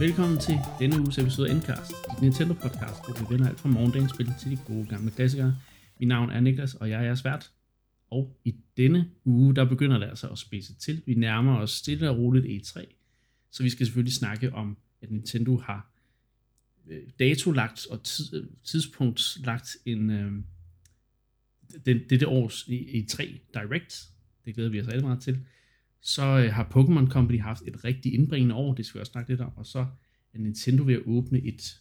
Velkommen til denne uges episode af Endcast, dit Nintendo podcast, hvor vi vender alt fra morgendagens spil til de gode gamle klassikere. Mit navn er Niklas, og jeg er svært. Og i denne uge, der begynder det altså at spidse til. Vi nærmer os stille og roligt E3, så vi skal selvfølgelig snakke om, at Nintendo har øh, og tid, øh, tidspunkt lagt en, øh, den, dette års e E3 Direct. Det glæder vi os alle meget til. Så øh, har Pokémon Company haft et rigtig indbringende år, det skal vi også snakke lidt om, og så er Nintendo ved at åbne et,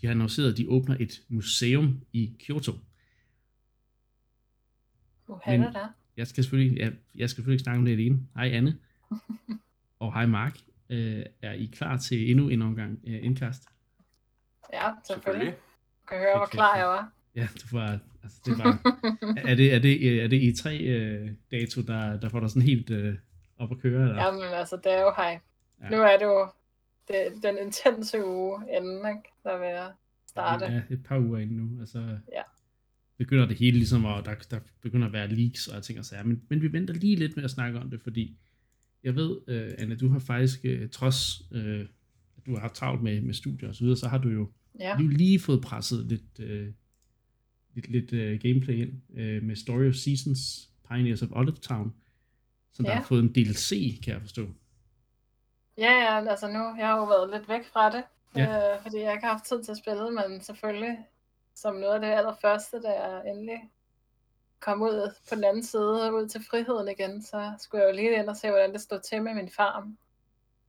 de har annonceret, at de åbner et museum i Kyoto. Men der. Jeg skal selvfølgelig, jeg, jeg skal selvfølgelig ikke snakke om det alene. Hej Anne. og hej Mark. Øh, er I klar til endnu en omgang øh, indkast? Ja, selvfølgelig. Du kan høre, hvor klar jeg var. Ja, du var, altså det var, er det, er det, er det i tre øh, dato, der, der får dig sådan helt øh, op at køre? Eller? Jamen altså, det er jo hej. Ja. Nu er det jo det, den intense uge inden, ikke? der vil jeg starte. Ja, et par uger inden nu. Altså, ja. begynder det hele ligesom, og der, der begynder at være leaks og ting og sager. Men, men vi venter lige lidt med at snakke om det, fordi jeg ved, uh, Anna, du har faktisk, uh, trods uh, at du har haft travlt med, med studier og så videre, så har du jo ja. lige, lige fået presset lidt, uh, lidt, lidt uh, gameplay ind uh, med Story of Seasons, Pioneers of Olive Town, som ja. der har fået en DLC, kan jeg forstå. Ja, ja, altså nu, jeg har jo været lidt væk fra det, ja. øh, fordi jeg ikke har haft tid til at spille, men selvfølgelig som noget af det allerførste, da jeg endelig kom ud på den anden side, ud til friheden igen, så skulle jeg jo lige ind og se, hvordan det stod til med min farm.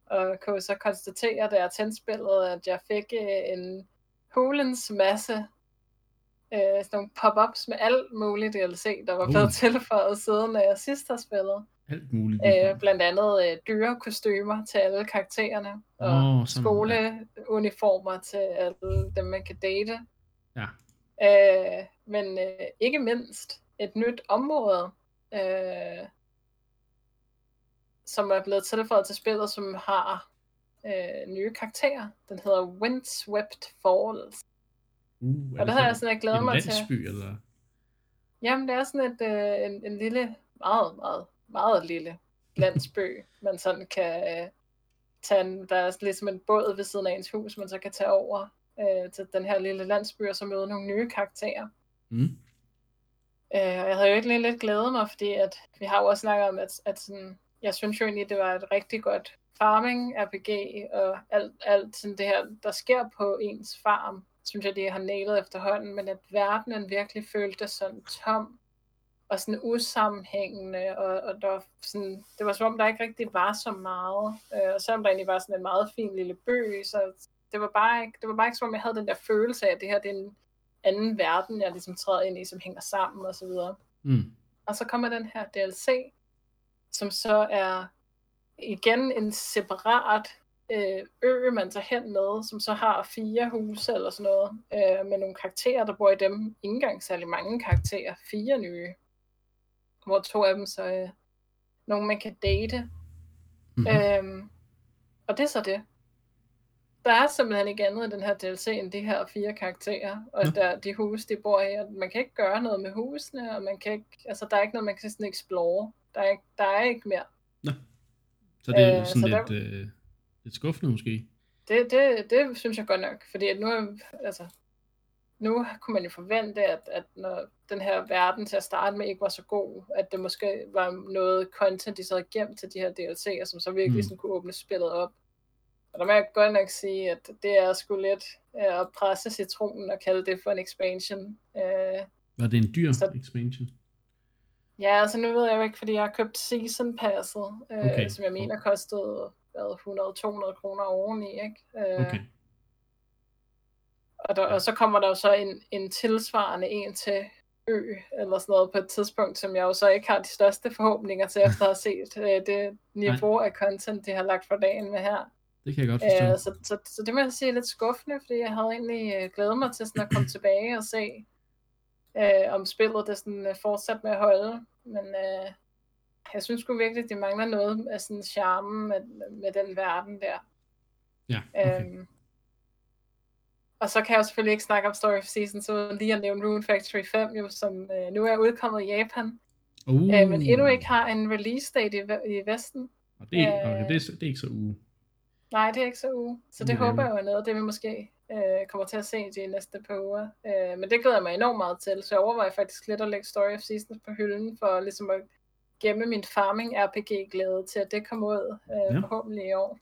Og kunne så konstatere, da jeg tændte spillet, at jeg fik øh, en hulens masse øh, sådan nogle pop-ups med alt muligt DLC, der var blevet uh. tilføjet siden, jeg sidst har spillet. Alt muligt. Øh, blandt andet øh, dyre kostymer til alle karaktererne, og oh, skoleuniformer til alle dem, man kan date. Ja. Øh, men øh, ikke mindst et nyt område, øh, som er blevet tilføjet til spillet, som har øh, nye karakterer. Den hedder Windswept Falls. Uh, og det har jeg sådan, jeg glæder mig til. eller? Jamen, det er sådan et, øh, en, en lille, meget, meget, meget lille landsby, man sådan kan øh, tage en, der er ligesom en båd ved siden af ens hus, man så kan tage over øh, til den her lille landsby, og så møde nogle nye karakterer. Mm. Øh, og jeg havde jo ikke lidt glædet mig, fordi at vi har jo også snakket om, at, at sådan, jeg synes jo egentlig, det var et rigtig godt farming RPG, og alt, alt sådan det her, der sker på ens farm, synes jeg, det har nailet efterhånden, men at verdenen virkelig følte sådan tom, og sådan usammenhængende, og, og der var sådan, det var som om, der ikke rigtig var så meget, øh, og selvom der egentlig var sådan en meget fin lille by, så det var bare ikke, det var bare ikke som om, jeg havde den der følelse af, at det her det er en anden verden, jeg ligesom træder ind i, som hænger sammen og så videre. Mm. Og så kommer den her DLC, som så er igen en separat øh, ø, man tager hen med, som så har fire huse eller sådan noget, øh, med nogle karakterer, der bor i dem. Ikke engang særlig mange karakterer, fire nye. Hvor to af dem så øh, nogle, man kan date. Mm-hmm. Øhm, og det er så det der er simpelthen ikke andet i den her DLC end de her fire karakterer, og ja. der, de huse, de bor i, og man kan ikke gøre noget med husene, og man kan ikke, altså der er ikke noget, man kan sådan explore. Der er ikke, der er ikke mere. Ja. Så det er øh, sådan lidt, der, øh, lidt skuffende måske? Det, det, det synes jeg godt nok, fordi at nu, altså, nu kunne man jo forvente, at, at når den her verden til at starte med ikke var så god, at det måske var noget content, de så havde gemt til de her DLC'er, som så virkelig mm. sådan kunne åbne spillet op. Og der må jeg godt nok sige, at det er sgu lidt øh, at presse citronen og kalde det for en expansion. Øh, Var det en dyr så, expansion? Ja, altså nu ved jeg jo ikke, fordi jeg har købt season passet, øh, okay. som jeg mener kostede 100-200 kroner oveni, ikke? Øh, okay. Og, der, og så kommer der jo så en, en tilsvarende en til ø, eller sådan noget på et tidspunkt, som jeg jo så ikke har de største forhåbninger til, efter at have set øh, det niveau Nej. af content, de har lagt for dagen med her. Det kan jeg godt forstå. Øh, så, så, så det må jeg sige er lidt skuffende, fordi jeg havde egentlig øh, glædet mig til sådan at komme tilbage og se, øh, om spillet det sådan øh, fortsat med at holde. Men øh, jeg synes sgu virkelig, at de mangler noget af sådan charme med, med den verden der. Ja, okay. Øhm, og så kan jeg jo selvfølgelig ikke snakke om Story of Season, så lige at nævne Rune Factory 5, jo, som øh, nu er udkommet i Japan, uh. øh, men endnu ikke har en release date i, i Vesten. Og det, okay, det, er, det er ikke så uge. Nej, det er ikke så uge. Så det er håber jeg jo er noget, det vi måske øh, kommer til at se de næste par uger. Øh, men det glæder jeg mig enormt meget til, så jeg overvejer faktisk lidt at lægge Story of Seasons på hylden, for ligesom at gemme min farming RPG-glæde til, at det kommer ud øh, Ja. forhåbentlig i år.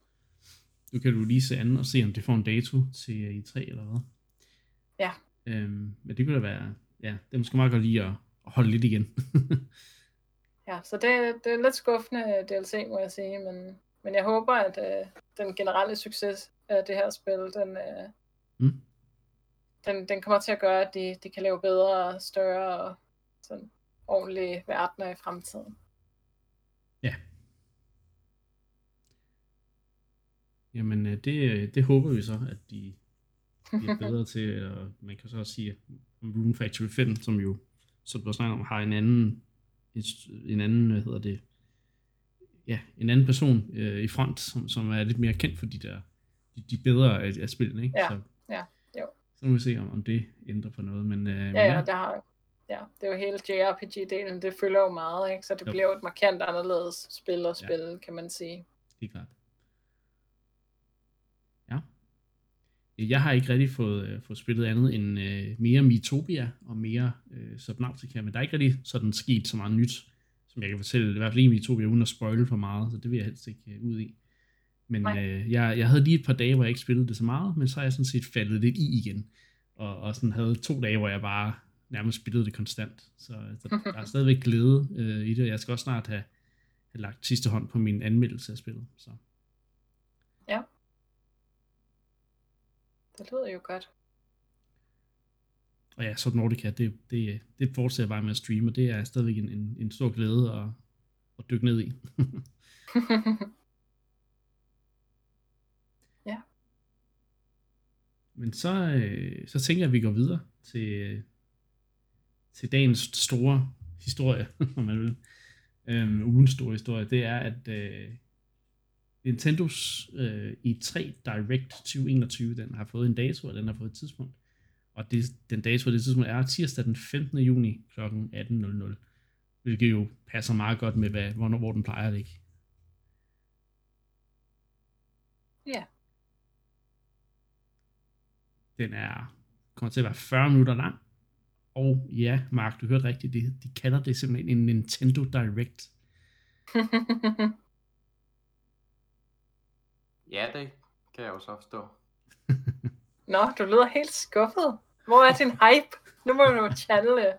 Nu kan du lige se an og se, om det får en dato til øh, i 3 eller hvad. Ja. Øhm, men det kunne da være, ja, det er måske meget godt lige at, at holde lidt igen. Ja, så det, det er lidt skuffende DLC, må jeg sige, men, men jeg håber, at øh, den generelle succes af det her spil, den, øh, Mm. den, den kommer til at gøre, at de, de kan lave bedre og større og sådan ordentlige verdener i fremtiden. Jamen, øh, det, øh, det håber vi så, at de bliver bedre til, og man kan så også sige, om Rune Factory 5, som jo, som du har snakket om, har en anden, en, en anden, hvad hedder det, ja, en anden person øh, i front, som, som er lidt mere kendt for de der, de, de bedre af, af spillene, ikke? Ja, så, ja, jo. Så må vi se, om, om det ændrer på noget, men, øh, men Ja, ja, der har, ja, det er jo hele JRPG-delen, det fylder jo meget, ikke? så det Jo. bliver jo et markant anderledes spil at spille, ja. kan man sige. det er klart. Ja. Jeg har ikke rigtig fået, øh, fået spillet andet end øh, mere Miitopia og mere øh, Subnautica, men der er ikke rigtig sådan sket så meget nyt, som jeg kan fortælle, i hvert fald i Miitopia, uden at spoile for meget, så det vil jeg helst ikke øh, ud i. Men Nej. øh, jeg, jeg havde lige et par dage, hvor jeg ikke spillede det så meget, men så er jeg sådan set faldet lidt i igen, og, og sådan havde to dage, hvor jeg bare nærmest spillede det konstant. Så, så der er stadigvæk glæde øh, i det, jeg skal også snart have, have lagt sidste hånd på min anmeldelse af spillet. Så. Det lyder jo godt. Og ja, Subnautica, det, det, det fortsætter bare med at streame, og det er stadigvæk en, en, en stor glæde at, at dykke ned i. Men så, øh, så tænker jeg, at vi går videre til, til dagens store historie, om man vil. Øhm, ugens store historie, det er, at øh, Nintendos øh, E3 Direct 2021, den har fået en dato, og den har fået et tidspunkt. Og det, den dato og det tidspunkt er tirsdag den 15. juni kl. 18.00. Hvilket jo passer meget godt med, hvad, hvornår, hvor den plejer at ligge. Ja. Den er, kommer til at være 40 minutter lang. Og ja, Mark, du hørte rigtigt, de, de kalder det simpelthen en Nintendo Direct. Ja, det kan jeg jo så forstå. Nå, du lyder helt skuffet. Hvor er din hype? Nu må du jo channele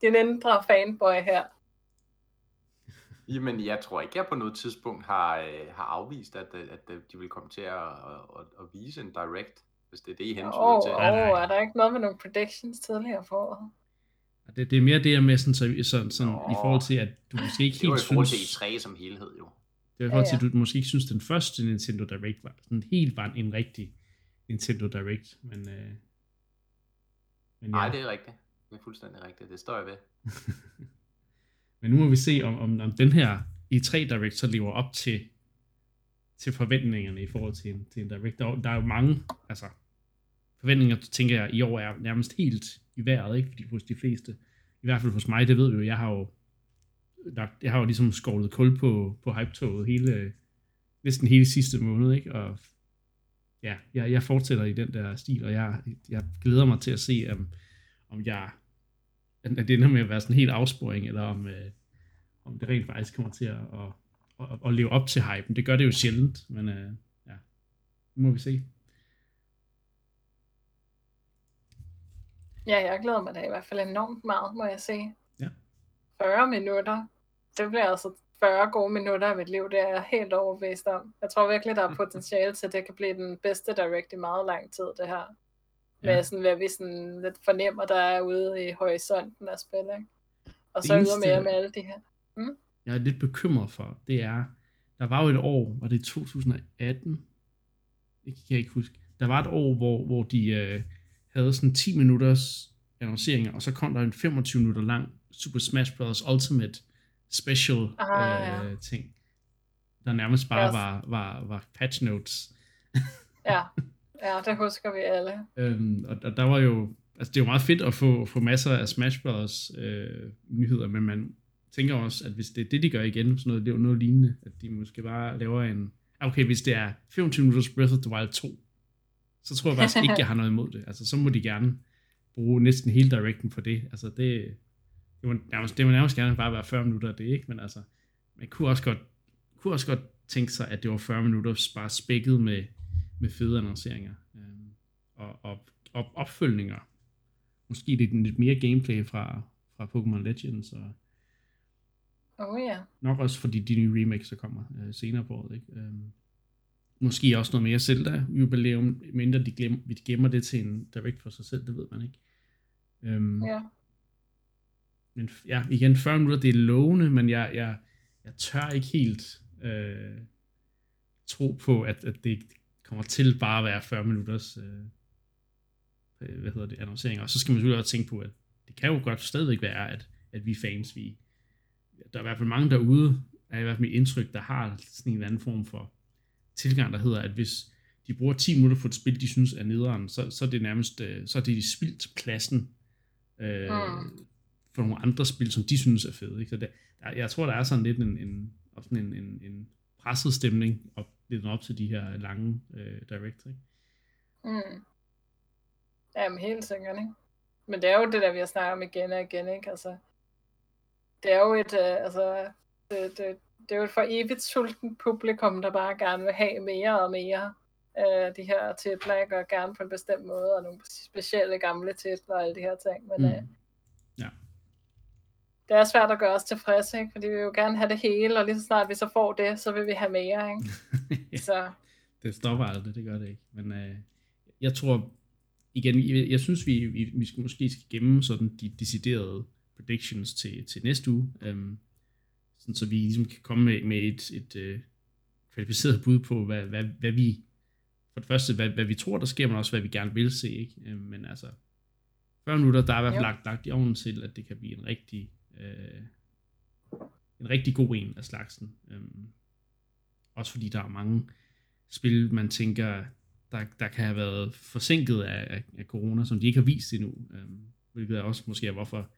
din indre fanboy her. Jamen, jeg tror ikke, jeg på noget tidspunkt har, øh, har afvist, at, øh, at øh, de vil komme til at, at, at, vise en direct, hvis det er det, I hensyder Åh, til. oh, Nej, nej. oh, er der ikke noget med nogle predictions tidligere på året? Det, det er mere det her med sådan, så, sådan, sådan Nå. i forhold til, at du måske ikke Det var helt i forhold synes... til E3 som helhed, jo. Det er forhold til, Ja, at du måske ikke synes, den første Nintendo Direct var sådan helt var en rigtig Nintendo Direct, men... Øh, men Nej, det er rigtigt. Det er fuldstændig rigtigt. Det står jeg ved. Men nu må vi se, om, om, om den her E3 Direct så lever op til, til forventningerne i forhold til en, til en Direct. Der, er jo- der er jo mange, altså forventninger, tænker jeg, i år er nærmest helt i vejret, ikke? Fordi hos de fleste, i hvert fald hos mig, det ved vi jo, jeg har jo, der, jeg har jo ligesom skovlet kul på, på hype-toget hele, næsten hele sidste måned, ikke? Og ja, jeg, jeg fortsætter i den der stil, og jeg, jeg glæder mig til at se, om, om jeg at det ender med at være sådan en helt afsporing, eller om, øh, om det rent faktisk kommer til at, at, at, at leve op til hypen. Det gør det jo sjældent, men øh, ja, nu må vi se. Ja, jeg glæder mig da i hvert fald enormt meget, må jeg sige. Ja. 40 minutter. Det bliver altså 40 gode minutter af mit liv, det er jeg helt overbevist om. Jeg tror virkelig, der er potentiale til, at det kan blive den bedste direct i meget lang tid, det her. Med Ja. sådan, hvad vi sådan lidt fornemmer, der er ude i horisonten af spil, ikke? Og Det så eneste- ydermere med alle de her. Jeg er lidt bekymret for, det er, der var jo et år, var det 2018? Det kan jeg ikke huske. Der var et år, hvor, hvor de øh, havde sådan 10 minutters annonceringer, og så kom der en 25 minutter lang Super Smash Bros. Ultimate Special Ah, ja. øh, ting, der nærmest bare Yes. var, var, var patch notes. Ja, ja det husker vi alle. Øhm, og, og der var jo, altså det er jo meget fedt at få, få masser af Smash Bros. Øh, nyheder, men man tænker også, at hvis det er det, de gør igen, sådan noget, det er jo noget lignende, at de måske bare laver en, okay, hvis det er 25 minutters Breath of the Wild 2, så tror jeg faktisk ikke, jeg har noget imod det. Altså, så må de gerne bruge næsten hele directen for det. Altså, det, det, må, nærmest, det må nærmest gerne bare være 40 minutter af det, ikke? Men altså, man kunne også godt, kunne også godt tænke sig, at det var 40 minutter bare spækket med, med fede annonceringer øhm, og, og, og opfølgninger. Måske lidt, lidt mere gameplay fra, fra Pokémon Legends og Oh ja. nok også fordi de nye remakes, der kommer øh, senere på året. Ikke? Øhm, måske også noget mere Zelda jubilæum, mindre de, glemmer, de gemmer det til en direct for sig selv, det ved man ikke. Øhm, Ja. Men ja, igen, 40 minutter, det er lovende, men jeg, jeg, jeg tør ikke helt øh, tro på, at, at det kommer til bare at være 40 minutters øh, øh, hvad hedder det, annoncering. Og så skal man selvfølgelig også tænke på, at det kan jo godt stadigvæk være, at, at vi fans, vi, der er i hvert fald mange derude, er i hvert fald mit indtryk, der har sådan en eller anden form for tilgang, der hedder, at hvis de bruger 10 minutter på et spil, de synes er nederen, så, så er det nærmest, øh, så er det spildt pladsen øh, Mm for nogle andre spil, som de synes er fede. Ikke? Så det, der, jeg tror, der er sådan lidt en, en, sådan en, en, en presset stemning op, lidt op til de her lange øh, direct. Ikke? Mm. Jamen, helt sikkert, ikke? Men det er jo det der, vi har snakket om igen og igen, ikke? Altså, det er jo et, øh, altså, det, det, det er jo et for evigt sulten publikum, der bare gerne vil have mere og mere af de her titler, ikke? Og gerne på en bestemt måde, og nogle specielle gamle titler og alle de her ting. Men mm. øh, Ja. Det er svært at gøre os tilfredse, ikke? Fordi vi vil jo gerne have det hele, og lige så snart vi så får det, så vil vi have mere, ikke? Så, det stopper aldrig, det gør det ikke. Men øh, jeg tror, igen, jeg, jeg synes, vi, vi, vi skal måske skal gemme sådan de deciderede predictions til, til næste uge, øhm, sådan, så vi ligesom kan komme med, med et, et øh, kvalificeret bud på, hvad, hvad, hvad vi, for det første, hvad, hvad vi tror, der sker, men også, hvad vi gerne vil se, ikke? Øhm, men altså, 40 minutter, der er i hvert fald lagt, lagt i ovnen til, at det kan blive en rigtig, øh, en rigtig god en af slagsen. Øhm, også fordi der er mange spil, man tænker, der, der kan have været forsinket af, af, af corona, som de ikke har vist endnu. Øhm, hvilket er også måske er, hvorfor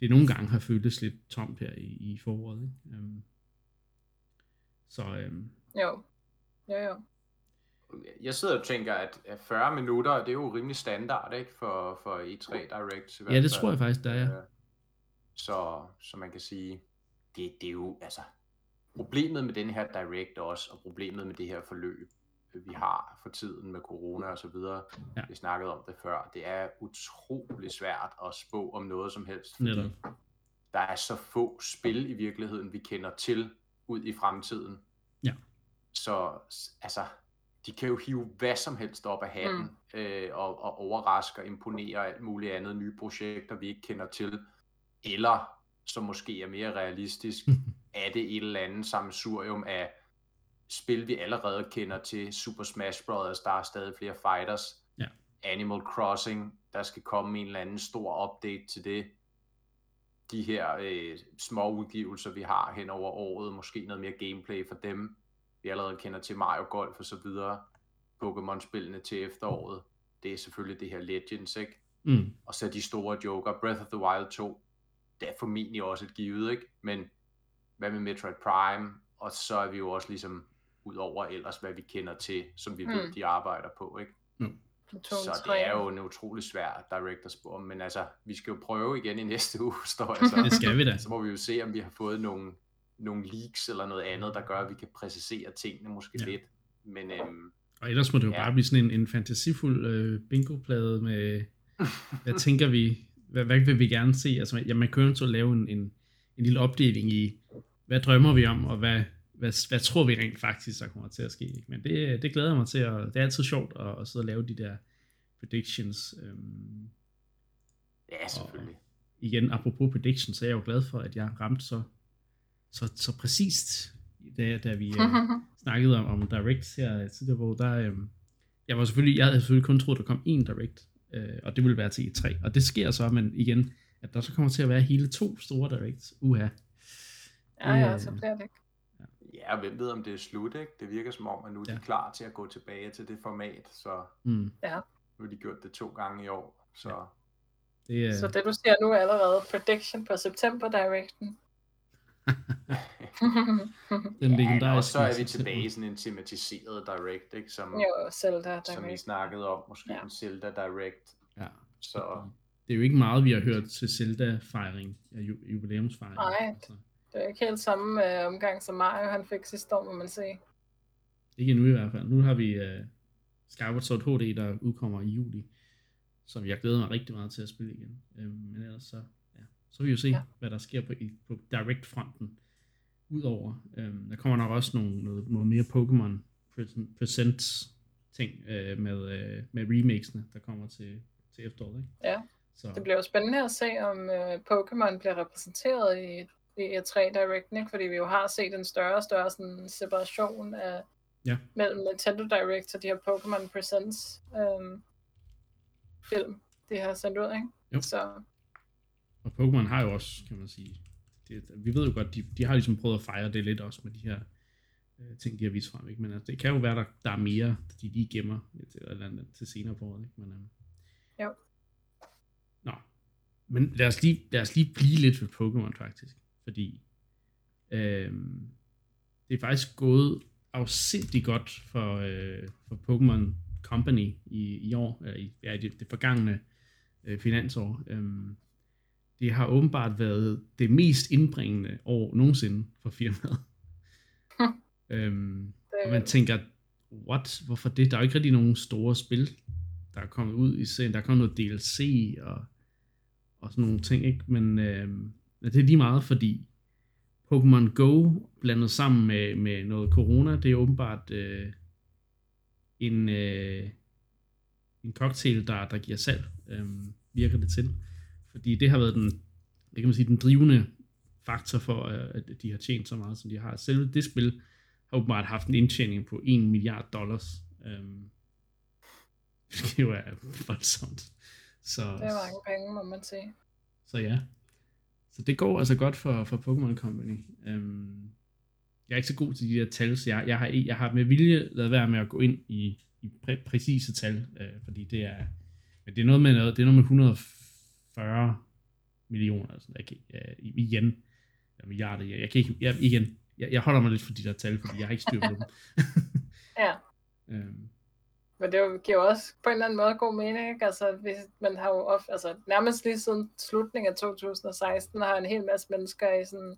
det nogle gange har føltes lidt tomt her i, i foråret. Ikke? Øhm, så øhm, jo. Jo, jo. Jeg sidder og tænker, at at 40 minutter, det er jo rimelig standard, ikke? For, for E3 Direct. i hvert ja, det tror jeg faktisk, der er. Øh, Så, så man kan sige, det, det er jo, altså, problemet med den her Direct også, og problemet med det her forløb, vi har for tiden med corona og så videre, Ja. vi snakkede om det før, det er utrolig svært at spå om noget som helst, fordi Netop. der er så få spil i virkeligheden, vi kender til ud i fremtiden. Ja. Så altså, de kan jo hive hvad som helst op af hatten, mm. øh, og, og overraske og imponere alt muligt andet, nye projekter, vi ikke kender til. Eller, som måske er mere realistisk, er det et eller andet sammensurium af spil, vi allerede kender til. Super Smash Bros., der er stadig flere fighters. Ja. Animal Crossing, der skal komme en eller anden stor update til det. De her øh, små udgivelser, vi har hen over året, måske noget mere gameplay for dem. Vi allerede kender til Mario Golf og så videre. Pokémon-spillene til efteråret. Det er selvfølgelig det her Legends, ikke? Mm, Og så de store joker, Breath of the Wild 2, det er formentlig også et givet, ikke? Men hvad med Metroid Prime? Og så er vi jo også ligesom ud over ellers, hvad vi kender til, som vi mm. ved, Mm. de arbejder på, ikke? Platoon Så 3. det er jo en utrolig svær director spor, men altså, vi skal jo prøve igen i næste uge, står jeg så. det skal vi da. Så må vi jo se, om vi har fået nogle, nogle leaks eller noget andet, der gør, at vi kan præcisere tingene måske ja. lidt. Men øhm, Og ellers må det jo Ja. bare blive sådan en, en fantasifuld øh, bingo-plade med, hvad tænker vi, hvad, hvad vil vi gerne se? Altså, ja, man kan jo så lave en, en, en lille opdeling i, hvad drømmer vi om, og hvad, hvad, hvad tror vi rent faktisk, der kommer til at ske. Ikke? Men det, det glæder jeg mig til, og det er altid sjovt at, at sidde og lave de der predictions. Øhm, ja, selvfølgelig. igen, apropos predictions, så er jeg jo glad for, at jeg ramte så, så, så præcist, da, da vi øh, snakkede om, om Direct her tidligere, hvor der, øh, jeg var selvfølgelig, jeg havde selvfølgelig kun troet, der kom én Direct, øh, og det ville være til E3, og det sker så, men igen, at der så kommer til at være hele to store Directs, uha. ja, ja, Øh, så bliver det ikke. Ja, og hvem ved, om det er slut, ikke? Det virker som om, at nu er de Ja. klar til at gå tilbage til det format, så Mm, nu har de gjort det to gange i år. Så det, er, Så det du siger nu er allerede prediction på September Directen. Den Ja, legendariske og så er vi tilbage i sådan en tematiseret Direct, ikke? Som, jo, Zelda. som Der I snakkede om, måske Ja. en Zelda Direct. Ja. Så Det er jo ikke meget, vi har hørt til Zelda-fejring, ja, ju- jubilæumsfejring. Nej. Altså, det er ikke helt samme øh, omgang, som Mario han fik sidste år, må man sige. ikke endnu i hvert fald. Nu har vi uh, Skyward Sword HD, der udkommer i juli, som jeg glæder mig rigtig meget til at spille igen. Øhm, men ellers så, ja, så vil vi jo se, ja. Ja. hvad der sker på, i, på Direct-fronten. Udover, øhm, der kommer nok også nogle, noget, noget mere Pokémon Present- Presents ting øh, med, øh, med remakesene, der kommer til, til efteråret. Ikke? Ja. Så, Det bliver jo spændende at se, om øh, Pokémon bliver repræsenteret i, i E3 Direct, ikke? fordi vi jo har set en større og større sådan, separation af, Ja. mellem Nintendo Direct og de her Pokémon Presents øhm, film, de har sendt ud. Ikke? Jo. Så Og Pokémon har jo også, kan man sige, det, vi ved jo godt, de, de har ligesom prøvet at fejre det lidt også med de her øh, ting, de har vist frem. Ikke? Men altså, det kan jo være, der, der er mere, de lige gemmer til, eller andet, til senere på året. Ikke? Men, øhm, Jo. Nå, men lad os lige, lad os lige blive lidt ved Pokémon faktisk, fordi øhm, det er faktisk gået afsindig godt for, øh, for Pokémon Company i, i år, eller i, ja, i det, det forgangne øh, finansår. Øhm, det har åbenbart været det mest indbringende år nogensinde for firmaet. øhm, og man tænker, what? Hvorfor det? Der er jo ikke rigtig nogen store spil, der er kommet ud i serien. Der er kommet noget DLC og, og sådan nogle ting, ikke? Men øhm, det er lige meget, fordi Pokémon Go blandet sammen med, med noget corona, det er åbenbart øh, en, øh, en cocktail, der, der giver salg, øh, virker det til. Fordi det har været den, det kan man sige, den drivende faktor for, øh, at de har tjent så meget, som de har. Selve det spil har åbenbart haft en indtjening på 1 milliard dollars. Øh, det jo er voldsomt. Så, det er mange penge, må man sige. så ja. Så det går altså godt for, for Pokémon Company. Um, jeg er ikke så god til de der tal, så jeg, jeg, har, jeg har med vilje lavet være med at gå ind i, i præ, præcise tal, uh, fordi det er, men det er noget med noget, det er noget med 140 millioner, altså, jeg kan, uh, i yen, eller milliarder, jeg, jeg kan ikke, jeg, igen, jeg, jeg holder mig lidt for de der tal, fordi jeg har ikke styr på dem. Ja. um, Men det giver jo også på en eller anden måde god mening, ikke? Altså, hvis man har jo ofte, altså nærmest lige siden slutningen af 2016, har en hel masse mennesker i sådan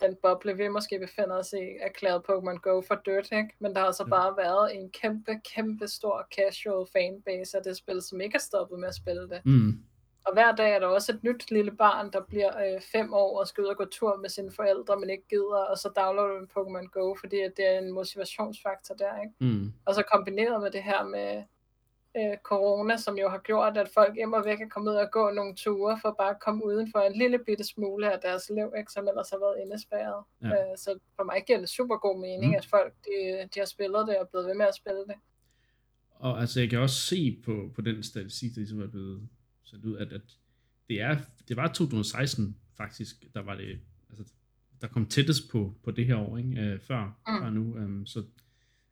den boble, vi måske befinder os i, erklæret Pokémon Go for dødt, ikke? Men der har så Ja. bare været en kæmpe, kæmpe stor casual fanbase af det spil, som ikke er stoppet med at spille det. mm, Og hver dag er der også et nyt lille barn, der bliver øh, fem år og skal ud og gå tur med sine forældre, men ikke gider, og så downloader du Pokémon Go, fordi at det er en motivationsfaktor der, ikke? mm, Og så kombineret med det her med øh, corona, som jo har gjort, at folk immer væk er kommet ud og gå nogle ture, for bare at komme uden for en lille bitte smule af deres liv, ikke, som ellers har været indespærret. Ja. Øh, så for mig giver det super god mening, Mm. at folk de, de har spillet det og blevet ved med at spille det. Og altså, jeg kan også se på, på den statistik, der ligesom er blevet sendt ud, at, at det, er, det var 2016 faktisk, der var det, altså, der kom tættest på, på det her år, ikke? Øh, før, mm. Før nu. Um, så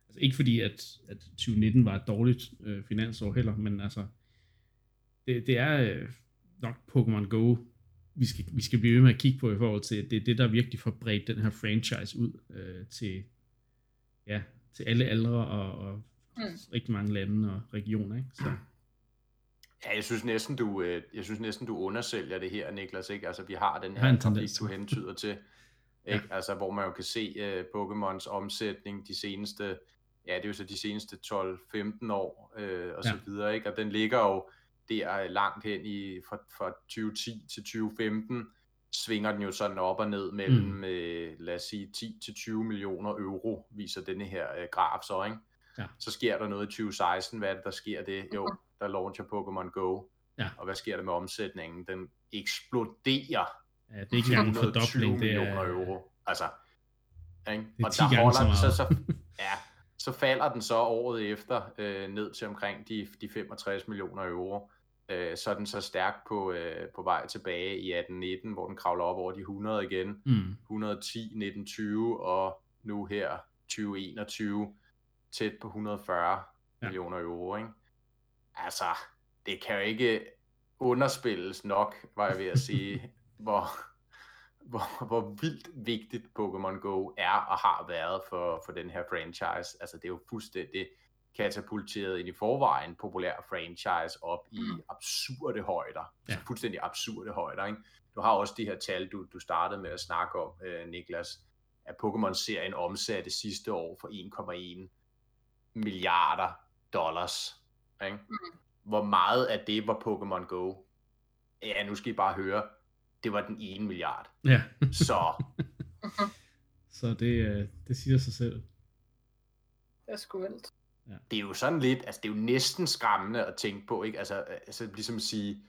altså, ikke fordi, at, at 2019 var et dårligt øh, finansår heller, men altså, det, det er øh, nok Pokémon Go, vi skal, vi skal blive ved med at kigge på i forhold til, det er det, der virkelig får bredt den her franchise ud øh, til, ja, til alle aldre og, og Mm. rigtig mange lande og regioner, ikke? Så, Ja, jeg synes næsten, du, øh, jeg synes næsten, du undersælger det her, Niklas. Ikke? Altså, vi har den her trafik, tendens du hentyder til. Ikke? Altså, hvor man jo kan se uh, Pokémons omsætning de seneste, ja, det er jo så de seneste 12-15 år, øh, og Ja. så videre. Ikke? Og den ligger jo der langt hen i, fra, fra 2010 til 2015, svinger den jo sådan op og ned mellem, Mm. mm. øh, lad os sige, 10-20 millioner euro, viser denne her øh, graf så, ikke? Ja. Så sker der noget i 2016, hvad er det, der sker det? Jo, der launcher Pokémon Go, Ja. og hvad sker der med omsætningen? Den eksploderer ja, det er ikke engang en 120 fordobling, det millioner er, euro. Altså, ikke? det er og 10 der holder så den, så, så, ja, så falder den så året efter øh, ned til omkring de, de 65 millioner euro. Øh, så er den så stærk på, øh, på vej tilbage i 18-19, hvor den kravler op over de 100 igen. mm, 110, 1920 og nu her 2021 tæt på 140 Ja. ja. millioner euro. Ikke? Altså, det kan jo ikke underspilles nok, var jeg ved at sige, hvor, hvor, hvor vildt vigtigt Pokémon Go er og har været for, for den her franchise. Altså det er jo fuldstændig katapulteret ind i forvejen populær franchise op i Mm. absurde højder. Ja. Ja. Altså fuldstændig absurde højder. Ikke? Du har også de her tal, du, du startede med at snakke om, øh, Niklas, at Pokémon-serien omsatte sidste år for 1,1 milliarder dollars. Ikke? Mm. Hvor meget af det var Pokémon Go? Ja, nu skal I bare høre. Det var den ene milliard. Ja, Så så det, øh, det siger sig selv. Det er sgu vildt. det er jo sådan lidt, altså det er jo næsten skræmmende at tænke på, ikke? Altså, altså ligesom at sige,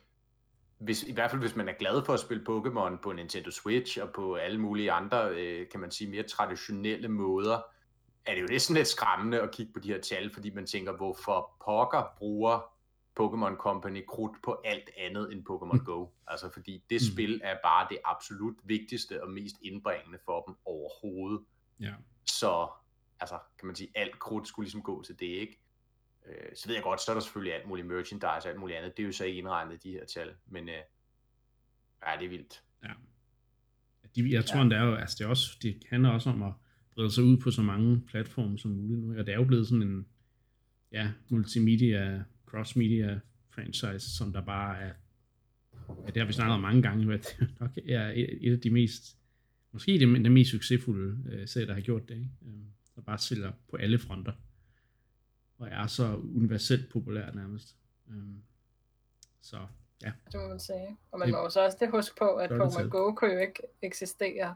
hvis, i hvert fald hvis man er glad for at spille Pokémon på Nintendo Switch og på alle mulige andre, øh, kan man sige, mere traditionelle måder, er det jo næsten lidt skræmmende at kigge på de her tal, fordi man tænker, hvorfor pokker bruger Pokémon Company krudt på alt andet end Pokémon Go. Altså fordi det Mm. spil er bare det absolut vigtigste og mest indbringende for dem overhovedet. Ja. Så, altså, kan man sige, alt krudt skulle ligesom gå til det, ikke? Øh, så ved jeg godt, så er der selvfølgelig alt muligt merchandise og alt muligt andet. Det er jo så ikke indregnet de her tal, men øh, ja, det er vildt. Ja. De, jeg tror, ja. det er jo, altså det, er også, det handler også om at brede sig ud på så mange platforme som muligt nu. Og det er jo blevet sådan en ja, multimedia, cross-media franchise, som der bare er, ja, det har vi snakket om mange gange, at det nok er et, af de mest, måske det, den mest succesfulde øh, serie, der har gjort det, ikke? Øh, der bare sælger på alle fronter, og er så universelt populær nærmest. Øh, så ja, Det må man sige. Og man Det- må jo så også det huske på, at det selv. Go kunne jo ikke eksistere,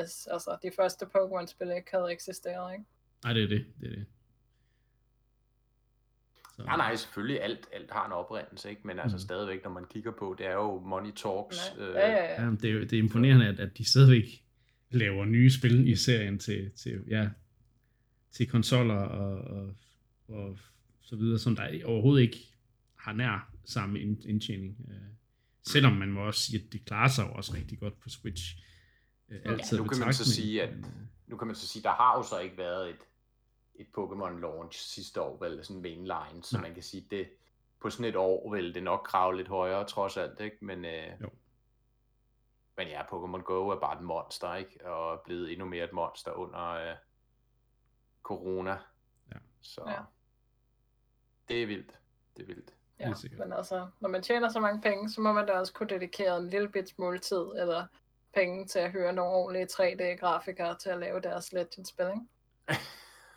hvis altså, de første Pokémon-spil ikke havde eksisteret, ikke? nej, det er det, det er det. Så, Nej, nej, selvfølgelig, alt, alt har en oprindelse, ikke? Men altså Mm. stadigvæk, når man kigger på, det er jo Money Talks. Nej. Øh, Ja, ja, ja. Ja, det, er, det er imponerende, at, at de stadigvæk laver nye spil i serien til, til, ja, til konsoller og, og, og så videre, som der overhovedet ikke har nær samme ind- indtjening. Øh, selvom man må også sige, at det klarer sig jo også rigtig godt på Switch. Øh, Ja, altid nu i kan man så sige, at- øh, Nu kan man så sige, der har jo så ikke været et, et Pokémon launch sidste år, vel, sådan mainline, så Nej. man kan sige, det på sådan et år vil det nok krave lidt højere, trods alt, ikke? Men, øh, Jo. men ja, Pokémon Go er bare et monster, ikke? Og er blevet endnu mere et monster under øh, corona. Ja. Så Ja. det er vildt. Det er vildt. Ja, men altså, når man tjener så mange penge, så må man da også kunne dedikere en lille bit smule tid, eller penge til at høre nogle ordentlige 3D-grafikere til at lave deres Legends-spil, ikke?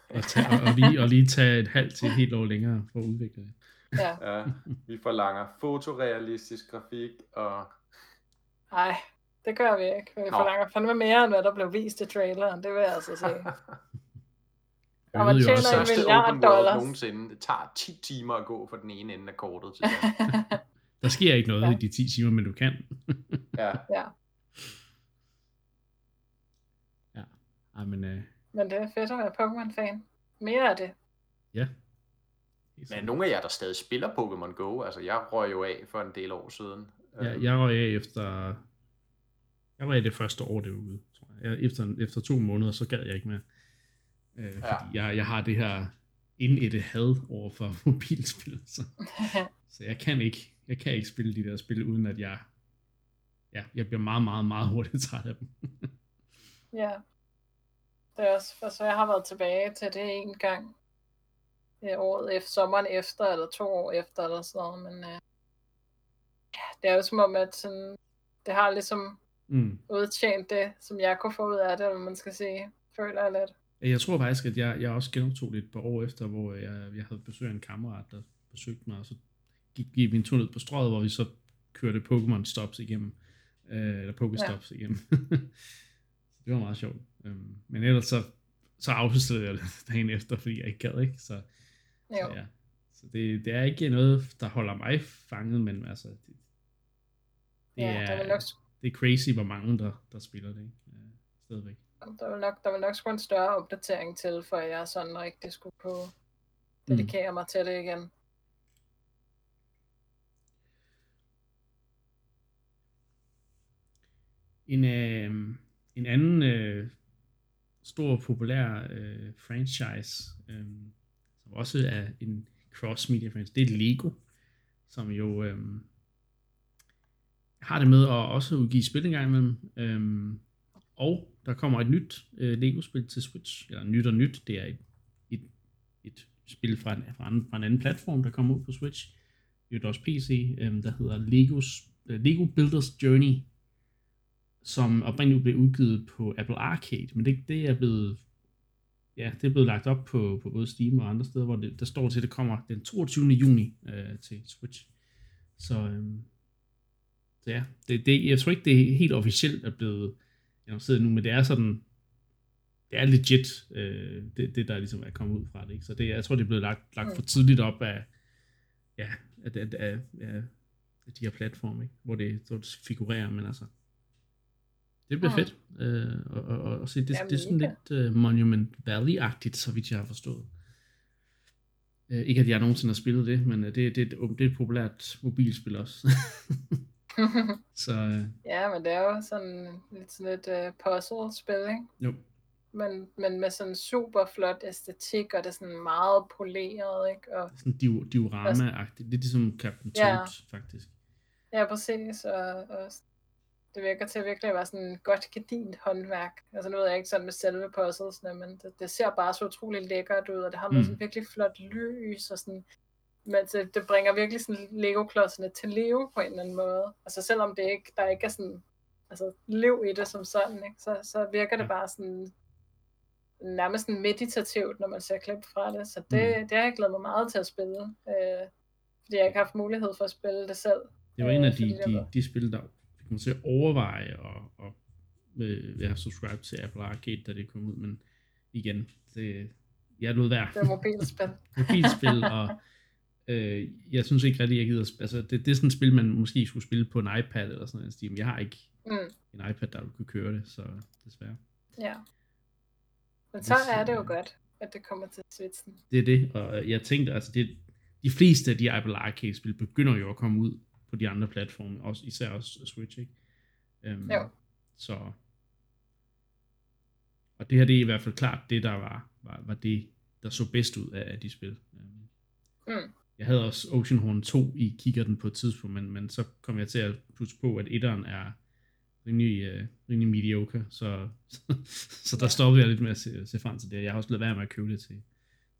og, tage, og, og, lige, og lige tage et halvt til et helt år længere for at udvikle det. Ja, Ja, vi forlanger fotorealistisk grafik og nej, det gør vi ikke. Vi Nå. forlanger fandme mere, end hvad der blev vist i traileren, det vil jeg altså sige. Og man tjener også, en milliard dollars. nogensinde. Det tager 10 timer at gå fra den ene ende af kortet til den der sker ikke noget Ja. i de 10 timer, men du kan. Ja. ja, Ej, men, øh, men det er fedt at være Pokémon-fan. Mere af det. ja. Men nogle af jer, der stadig spiller Pokémon Go, altså jeg røg jo af for en del år siden. Ja, Øhm, jeg røg af efter... Jeg røg af det første år, det var ude. Tror jeg. Jeg, efter, efter to måneder, så gad jeg ikke mere. Øh, Ja. Fordi jeg, jeg har det her indætte had over for mobilspil. Så, så jeg kan ikke jeg kan ikke spille de der spil, uden at jeg... Ja, jeg bliver meget, meget, meget hurtigt træt af dem. ja. Det også, altså jeg har været tilbage til det en gang. Er året efter, sommeren efter, eller to år efter, eller sådan noget, men øh, ja, det er jo som om, at sådan, det har ligesom Mm. udtjent det, som jeg kunne få ud af det, eller man skal sige, føler jeg lidt. Jeg tror faktisk, at jeg, jeg også genoptog det et par år efter, hvor jeg, jeg havde besøg af en kammerat, der besøgte mig, og så gik, vi en tur ned på strøget, hvor vi så kørte Pokémon Stops igennem. Øh, eller Pokéstops ja. igennem. det var meget sjovt. Øhm, men ellers så, så afbestilte jeg det dagen efter, fordi jeg ikke gad, ikke? Så, Jo. så ja. Så det, det er ikke noget, der holder mig fanget, men altså, det, det, ja, er, der nok, det er crazy, hvor mange der, der spiller det, ikke? Øh, stadigvæk. der vil nok, der vil nok skulle en større opdatering til, for jeg sådan rigtig skulle kunne dedikere mm. mig til det igen. En, øh, en anden øh, stor populær øh, franchise, øh, som også er en cross-media franchise, det er Lego, som jo øh, har det med at også udgive spil en gang imellem. Øh, og der kommer et nyt øh, Lego-spil til Switch. Eller nyt og nyt, det er et, et, et spil fra en, fra, en, fra en anden platform, der kommer ud på Switch. Det er også PC, øh, der hedder Legos, øh, Lego Builders Journey, som oprindeligt blev udgivet på Apple Arcade, men det, det er blevet ja, det er blevet lagt op på, på både Steam og andre steder, hvor det, der står til, at det kommer den 22. juni øh, til Switch. Så, øhm, så ja, det, det, jeg tror ikke, det er helt officielt er blevet annonceret nu, men det er sådan, det er legit, øh, det, det der ligesom er kommet ud fra det. Ikke? Så det, jeg tror, det er blevet lagt, lagt for tidligt op af, ja, af, af, af, af, af de her platforme, ikke? Hvor, det, hvor det figurerer, men altså, det bliver mm. fedt. Øh, og, og, og, og se, det, det er sådan lidt uh, Monument Valley-agtigt, så vidt jeg har forstået. Uh, ikke at jeg nogensinde har spillet det, men uh, det, det, det, det er et populært mobilspil også. så, uh, ja, men det er jo sådan lidt sådan et uh, puzzle-spil, ikke? Jo. Men, men med sådan super flot æstetik, og det er sådan meget poleret, ikke? Og, sådan div, diorama-agtigt. Lidt ligesom Captain Toad, ja. faktisk. Ja, præcis. Og, og det virker til at virkelig være sådan godt gedint håndværk. Altså nu ved jeg ikke sådan med selve puzzlesne, men det, det ser bare så utrolig lækkert ud, og det har noget mm. sådan virkelig flot lys, og sådan, men det, det bringer virkelig sådan Lego-klodsene til live på en eller anden måde. Altså selvom det ikke, der ikke er sådan altså, liv i det som sådan, ikke? Så, så virker det bare sådan nærmest sådan meditativt, når man ser klip fra det. Så det, mm. det har jeg glædet mig meget til at spille, øh, fordi jeg ikke har haft mulighed for at spille det selv. Det var en af øh, de, de, de spil, der man til at overveje og, og øh, være subscribe til Apple Arcade, da det kom ud, men igen, det, jeg lod være. Det er mobilspil. mobilspil, og øh, jeg synes ikke rigtig, jeg gider, altså det, det er sådan et spil, man måske skulle spille på en iPad eller sådan noget, men jeg har ikke mm. en iPad, der kunne køre det, så desværre. Ja. Men så er det jo godt, at det kommer til Switchen. Det er det, og jeg tænkte, altså det, de fleste af de Apple Arcade-spil begynder jo at komme ud på de andre platforme, også, især også Switch, ikke? Um, jo. Så, og det her det er i hvert fald klart det, der var, var, var det, der så bedst ud af, af de spil. Um, mm. Jeg havde også Oceanhorn 2 i kikkerten på et tidspunkt, men, men så kom jeg til at huske på, at etteren er rimelig, uh, rimelig mediocre, så, så, så der ja. stoppede jeg lidt med at se, se frem til det. Jeg har også lavet være med at købe det til,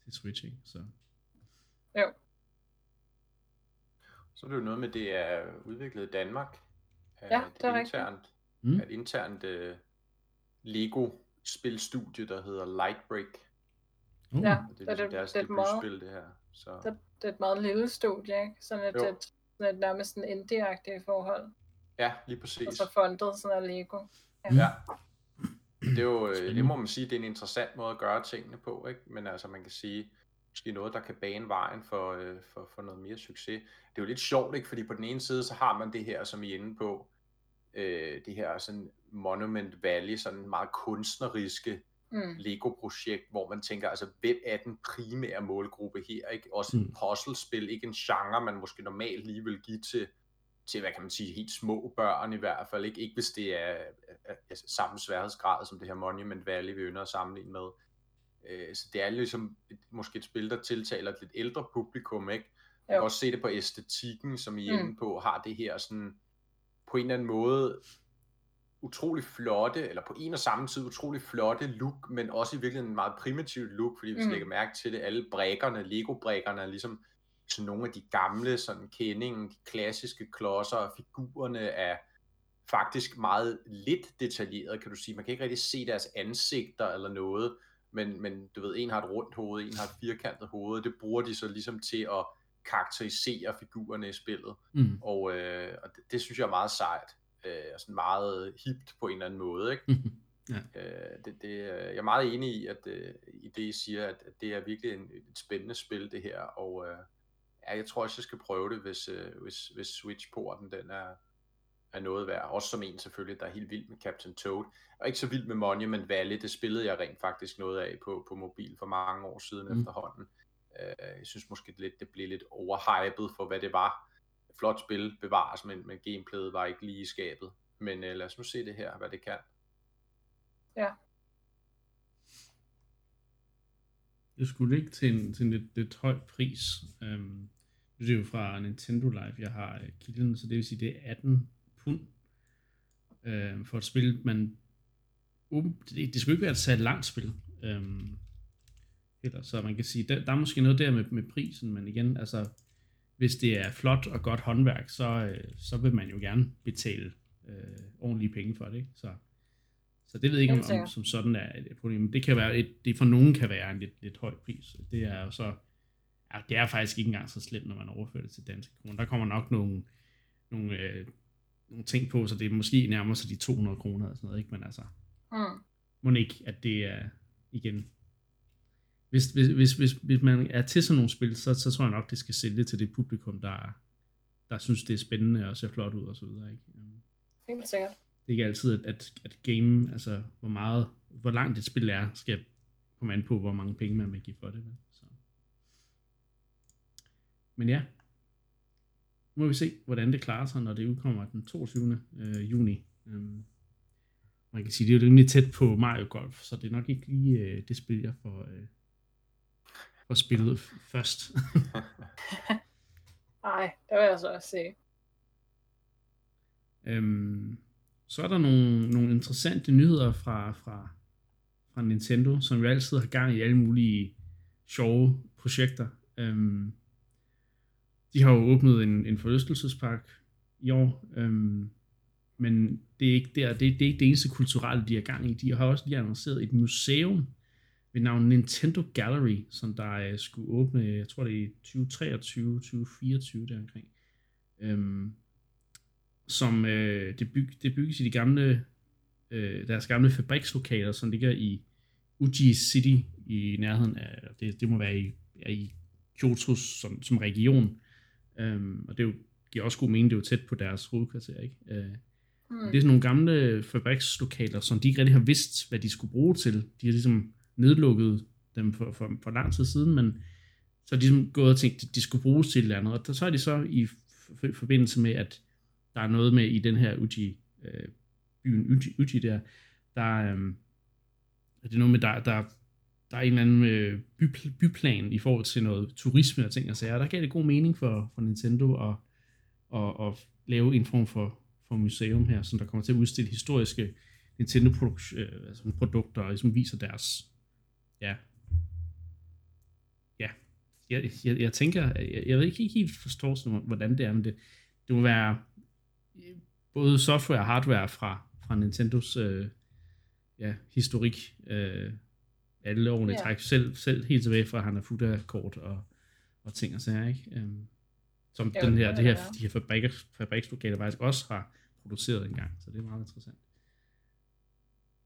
til Switch, ikke? Så. Jo. Så er det jo noget med, det er udviklet i Danmark. Ja, det er internt, mm. Et internt uh, Lego-spilstudie, der hedder Lightbreak. Uh. Ja, det, er, det, det, det, er meget, spil, det her. Så. Det, det er et meget lille studie, ikke? Sådan et, et, et, et nærmest en indie forhold. Ja, lige præcis. Og så fundet sådan af Lego. Ja. ja. Det er jo, øh, det må man sige, det er en interessant måde at gøre tingene på, ikke? Men altså, man kan sige, måske noget, der kan bane vejen for, øh, for, for noget mere succes. Det er jo lidt sjovt, ikke? fordi på den ene side, så har man det her, som I er inde på, øh, det her sådan Monument Valley, sådan meget kunstneriske mm. Lego-projekt, hvor man tænker, altså hvem er den primære målgruppe her? Ikke? Også mm. et puzzlespil, ikke en genre, man måske normalt lige vil give til, til, hvad kan man sige, helt små børn i hvert fald. Ikke, ikke hvis det er, er, er samme sværhedsgrad som det her Monument Valley, vi ønsker at sammenligne med. Øh, så det er ligesom et, måske et spil, der tiltaler et lidt ældre publikum, ikke? Man kan også se det på æstetikken, som I er mm. inde på, har det her sådan, på en eller anden måde, utrolig flotte, eller på en og samme tid utrolig flotte look, men også i virkeligheden en meget primitivt look, fordi hvis mm. lægger mærke til det, alle brækkerne, Lego-brækkerne er ligesom sådan nogle af de gamle sådan kending, de klassiske klodser og figurerne er faktisk meget lidt detaljeret, kan du sige. Man kan ikke rigtig se deres ansigter eller noget, men, men du ved, en har et rundt hoved, en har et firkantet hoved, det bruger de så ligesom til at karakterisere figurerne i spillet, mm. og, øh, og det, det synes jeg er meget sejt, øh, og sådan meget hipt på en eller anden måde, ikke? Mm. Ja. Øh, det, det, jeg er meget enig i, at øh, i det I siger, at, at det er virkelig en, et spændende spil det her, og øh, ja, jeg tror også, jeg skal prøve det, hvis, øh, hvis, hvis Switch-porten den er, er noget værd. Også som en selvfølgelig, der er helt vild med Captain Toad. Og ikke så vild med Monument Valley. Det spillede jeg rent faktisk noget af på, på mobil for mange år siden mm. efterhånden. Uh, jeg synes måske lidt, det blev lidt overhypet for, hvad det var. Flot spil bevares, men, men gameplayet var ikke lige i skabet. Men uh, lad os nu se det her, hvad det kan. Ja. Det skulle ikke til en, til en lidt, lidt høj pris. Um, det er jo fra Nintendo Live, jeg har kilden, så det vil sige, det er 18 pund øh, for et spil, man det, det skulle ikke være et særligt langt spil. Øhm, heller, så man kan sige, der, der er måske noget der med, med prisen, men igen, altså, hvis det er flot og godt håndværk, så, øh, så vil man jo gerne betale øh, ordentlige penge for det. Ikke? Så, så det ved jeg ikke, om, om som sådan er et problem. Det kan være, et, det for nogen kan være en lidt, lidt høj pris. Det er jo så, ja, det er faktisk ikke engang så slemt, når man overfører det til danske kroner. Der kommer nok nogle, nogle, øh, nogle ting på, så det er måske nærmer sig de 200 kroner eller sådan noget, ikke? men altså, mm. må ikke, at det er, igen, hvis, hvis, hvis, hvis, hvis man er til sådan nogle spil, så, så tror jeg nok, det skal sælge til det publikum, der, der synes, det er spændende og ser flot ud og så videre. Ikke? Helt sikkert. Det er ikke altid, at, at, at game, altså hvor meget, hvor langt et spil er, skal komme an på, hvor mange penge man vil give for det. Så. Men ja, må vi se, hvordan det klarer sig, når det udkommer den 22. Øh, juni. Um, man kan sige, det er jo rimelig tæt på Mario Golf, så det er nok ikke lige øh, det spil, jeg får, øh, får spillet først. Nej, det vil jeg så også se. Øhm, så er der nogle, nogle interessante nyheder fra, fra, fra Nintendo, som jo altid har gang i alle mulige sjove projekter. Øhm, de har jo åbnet en, en forlystelsespark i år, øhm, men det er ikke der, det, det er ikke det eneste kulturelle, de har gang i. De har også lige annonceret et museum ved navn Nintendo Gallery, som der uh, skulle åbne, jeg tror det er 2023, 2024 deromkring. Øhm, som øh, det, byg, det bygges i de gamle, øh, deres gamle fabrikslokaler, som ligger i Uji City i nærheden af, det, det må være i, er i Kyoto som, som region. Um, og det er jo, giver også god mening, det er jo tæt på deres hovedkvarter, ikke? Uh, mm. Det er sådan nogle gamle fabrikslokaler, som de ikke rigtig har vidst, hvad de skulle bruge til. De har ligesom nedlukket dem for, for, for lang tid siden, men så er de ligesom gået og tænkt, at de skulle bruges til et eller andet. Og så er de så i forbindelse med, at der er noget med i den her Uji, øh, byen Uji, Uji der, der øh, er det noget med, der, der, der er en eller anden øh, by, byplan i forhold til noget turisme og ting og sager. Der gav det god mening for, for Nintendo at, at, at lave en form for, for museum her, som der kommer til at udstille historiske Nintendo-produkter, øh, altså og ligesom viser deres ja, ja, jeg, jeg, jeg tænker, jeg, jeg ved ikke helt forstår, sådan, hvordan det er, men det, det må være øh, både software og hardware fra, fra Nintendos øh, ja, historik, øh, alle årene ja. træk, selv, selv helt tilbage fra Hanafuda-kort og, og ting og sager, ikke? Um, som ja, den her, det her, de her fabriks, fabrikslokaler faktisk også har produceret engang, så det er meget interessant.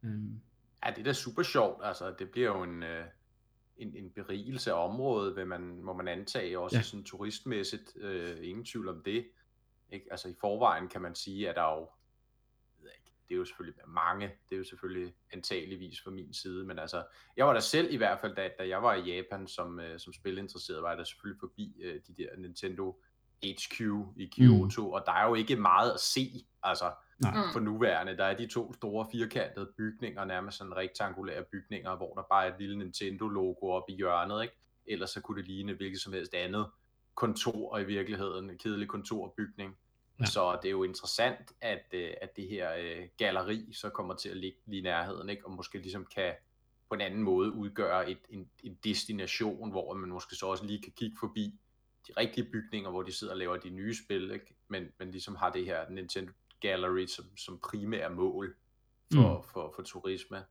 Um, Ja, det er da super sjovt. Altså, det bliver jo en, øh, en, en berigelse af området, vil man, må man antage, også ja. sådan turistmæssigt. Øh, ingen tvivl om det. Ikke? Altså i forvejen kan man sige, at der er jo, det er jo selvfølgelig mange, det er jo selvfølgelig antageligvis fra min side, men altså, jeg var der selv i hvert fald, da, da jeg var i Japan som, øh, som spilinteresseret, var jeg der selvfølgelig forbi øh, de der Nintendo HQ i Kyoto, mm. og der er jo ikke meget at se, altså, Nej. Mm. for nuværende. Der er de to store firkantede bygninger, nærmest sådan rektangulære bygninger, hvor der bare er et lille Nintendo-logo oppe i hjørnet, ikke? Ellers så kunne det ligne hvilket som helst andet kontor i virkeligheden, en kedelig kontorbygning. Ja. Så det er jo interessant, at, øh, at det her uh, galleri så kommer til at ligge lige i nærheden, ikke? og måske ligesom kan på en anden måde udgøre et, en, en destination, hvor man måske så også lige kan kigge forbi de rigtige bygninger, hvor de sidder og laver de nye spil, ikke? Men, men ligesom har det her Nintendo Gallery som, som primære mål for, mm. for, for turisme.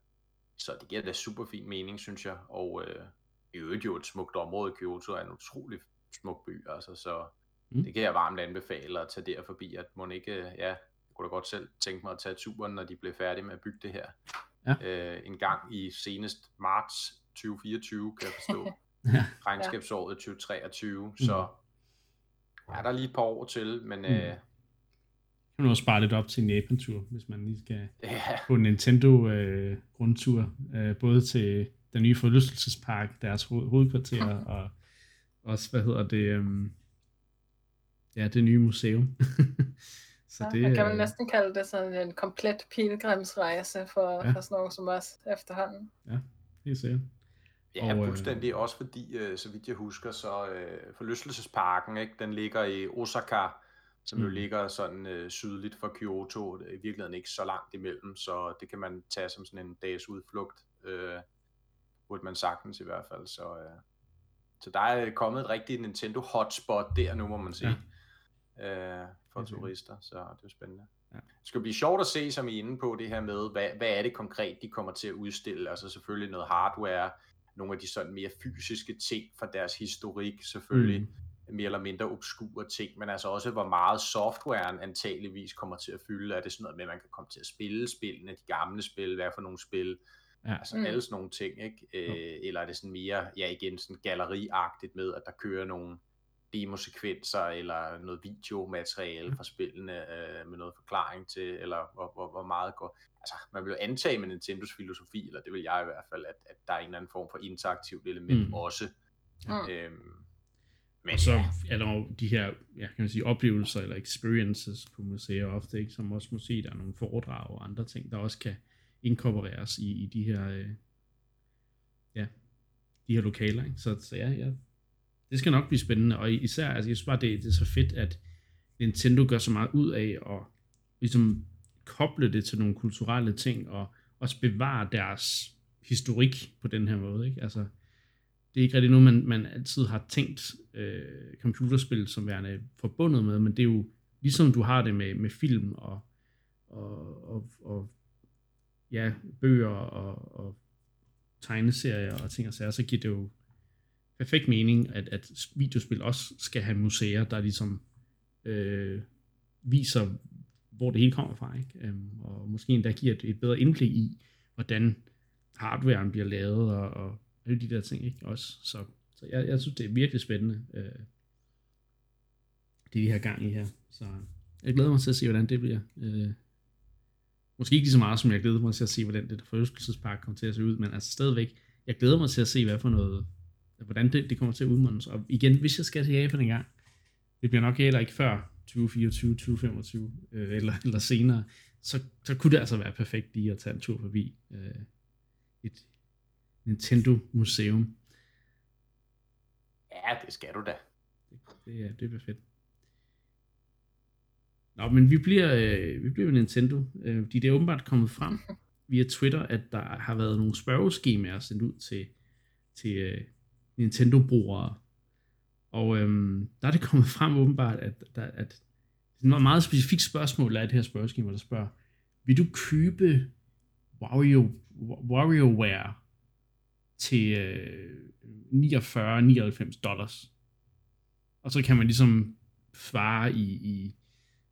Så det giver da super fin mening, synes jeg. Og øh, i øvrigt jo et smukt område. Kyoto er en utrolig smuk by, altså, så mm. det kan jeg varmt anbefale at tage der forbi, at man ikke, ja, jeg kunne da godt selv tænke mig at tage turen, når de bliver færdige med at bygge det her. Ja. Øh, en gang i senest marts 2024, kan jeg forstå. ja. Regnskabsåret 2023, mm. så er der lige et par år til, men mm. øh, kan man også spare lidt op til en Japan-tur, hvis man lige skal yeah. på en Nintendo-rundtur. Øh, øh, både til den nye forlystelsespark, deres ho- hovedkvarter, og også, hvad hedder det, øh, ja, det nye museum. så ja, det, man kan man næsten kalde det sådan en komplet pilgrimsrejse for, ja. for sådan nogen som os efterhånden. Ja, helt sikkert. Ja, og, øh, fuldstændig. Også fordi, øh, så vidt jeg husker, så øh, forlystelsesparken, ikke, den ligger i Osaka, som mm. jo ligger sådan øh, sydligt for Kyoto, i virkeligheden ikke så langt imellem, så det kan man tage som sådan en dags udflugt, øh, burde man sagtens i hvert fald, så, øh, så der er kommet et rigtigt Nintendo hotspot der nu, må man sige, ja. Øh, for okay. turister, så det er spændende. Ja. Det skal blive sjovt at se, som I er inde på, det her med, hvad, hvad er det konkret, de kommer til at udstille, altså selvfølgelig noget hardware, nogle af de sådan mere fysiske ting fra deres historik, selvfølgelig, mm. mere eller mindre obskure ting, men altså også, hvor meget softwaren antageligvis kommer til at fylde. Er det sådan noget med, at man kan komme til at spille spillene, de gamle spil, hvad for nogle spil, Ja. Altså mm. alle sådan nogle ting, ikke? Øh, eller er det sådan mere, ja igen, sådan galleriagtigt med, at der kører nogle demosekvenser eller noget videomateriale mm. fra spillene øh, med noget forklaring til, eller hvor, hvor, hvor meget går... Altså, man vil jo antage med Nintendos filosofi, eller det vil jeg i hvert fald, at, at der er en eller anden form for interaktivt element mm. også. Mm. Øhm, men, og så ja. er der jo de her ja, kan man sige, oplevelser eller experiences på museer ofte, ikke, som også må sige, der er nogle foredrag og andre ting, der også kan inkorporeres i, i de her øh, ja, de her lokaler. Ikke? Så, så ja, ja, det skal nok blive spændende, og især, altså, jeg synes bare, det, det er så fedt, at Nintendo gør så meget ud af at ligesom koble det til nogle kulturelle ting, og også bevare deres historik på den her måde. Ikke? Altså, det er ikke rigtig noget, man, man altid har tænkt øh, computerspil som værende forbundet med, men det er jo ligesom du har det med, med film og, og, og, og ja, bøger og, og tegneserier og ting og sager, så giver det jo perfekt mening, at, at videospil også skal have museer, der ligesom øh, viser, hvor det hele kommer fra, ikke? Øhm, og måske endda giver et, et bedre indblik i, hvordan hardwaren bliver lavet, og, og alle de der ting, ikke? Også, så, så jeg, jeg synes, det er virkelig spændende, øh, det de har gang i her, så jeg glæder mig til at se, hvordan det bliver. Øh, Måske ikke lige så meget, som jeg glæder mig til at se, hvordan det forøgelsespark kommer til at se ud, men altså stadigvæk, jeg glæder mig til at se, hvad for noget, hvordan det, det kommer til at udmundes. Og igen, hvis jeg skal til Japan en gang, det bliver nok heller ikke før 2024, 2025 øh, eller, eller senere, så, så kunne det altså være perfekt lige at tage en tur forbi øh, et Nintendo museum. Ja, det skal du da. Det, det, er, det bliver fedt. Nå, men vi bliver, øh, vi bliver ved Nintendo. Øh, de det er åbenbart kommet frem via Twitter, at der har været nogle spørgeskemaer sendt ud til, til øh, Nintendo-brugere. Og øhm, der er det kommet frem åbenbart, at, der, at det er et meget specifikt spørgsmål er det her spørgeskema, der spørger, vil du købe Wario, WarioWare til øh, 49-99 dollars? Og så kan man ligesom svare i, i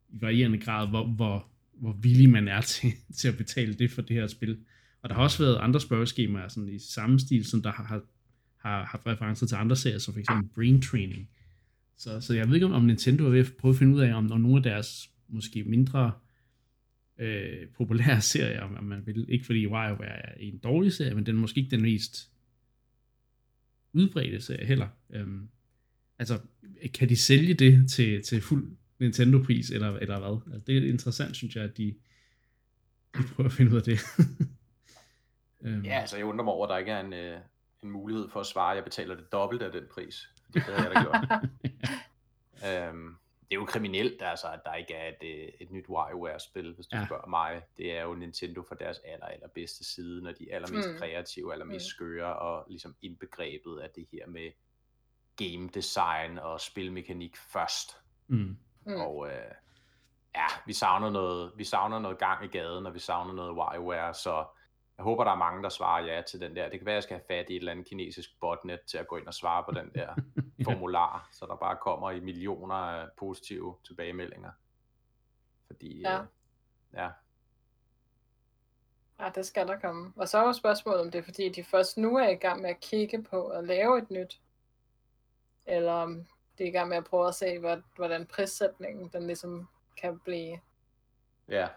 i varierende grad, hvor, hvor, hvor villig man er til, til at betale det for det her spil. Og der har også været andre spørgeskemaer sådan i samme stil, som der har, har, har haft referencer til andre serier, som for eksempel Brain Training. Så, så jeg ved ikke, om Nintendo er ved at prøve at finde ud af, om, om nogle af deres måske mindre øh, populære serier, om man vil, ikke fordi WarioWare er en dårlig serie, men den er måske ikke den mest udbredte serie heller. Øhm, altså, kan de sælge det til, til fuld Nintendo-pris, eller, eller hvad. Altså, det er interessant, synes jeg, at de, de prøver at finde ud af det. øhm. Ja, altså jeg undrer mig over, at der ikke er en, øh, en mulighed for at svare, at jeg betaler det dobbelt af den pris. Det havde jeg da gjort. um, det er jo kriminelt, altså, at der ikke er et, øh, et nyt WarioWare-spil, hvis du ja. spørger mig. Det er jo Nintendo for deres aller, aller bedste side, når de er allermest mm. kreative, allermest mm. skøre, og ligesom indbegrebet af det her med game design og spilmekanik først. Mm. Mm. Og øh, ja, vi savner, noget, vi savner noget gang i gaden, og vi savner noget WarioWare, så jeg håber, der er mange, der svarer ja til den der. Det kan være, at jeg skal have fat i et eller andet kinesisk botnet til at gå ind og svare på den der ja. formular, så der bare kommer i millioner af positive tilbagemeldinger. Fordi, ja. Øh, ja. Ja, det skal der komme. Og så er jo spørgsmålet, om det er fordi, de først nu er i gang med at kigge på at lave et nyt, eller om de er i gang med at prøve at se, hvordan prissætningen den ligesom kan blive. Ja.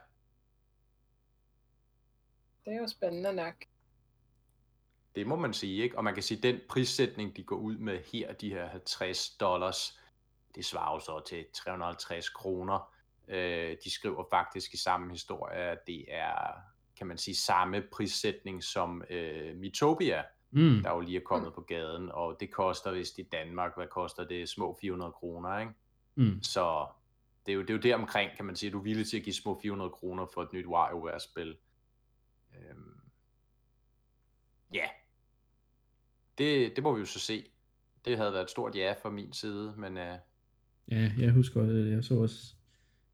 Det er jo spændende nok. Det må man sige, ikke? Og man kan sige, at den prissætning, de går ud med her, de her 50 dollars, det svarer jo så til 350 kroner. Øh, de skriver faktisk i samme historie, at det er, kan man sige, samme prissætning som øh, Mitopia, mm. der jo lige er kommet mm. på gaden, og det koster vist i Danmark, hvad koster det, små 400 kroner, ikke? Mm. Så det, er jo, det er jo der omkring, kan man sige, at du er villig til at give små 400 kroner for et nyt WarioWare-spil. Øhm, ja, det, det må vi jo så se. Det havde været et stort ja fra min side, men uh... Ja, jeg husker, at jeg så også,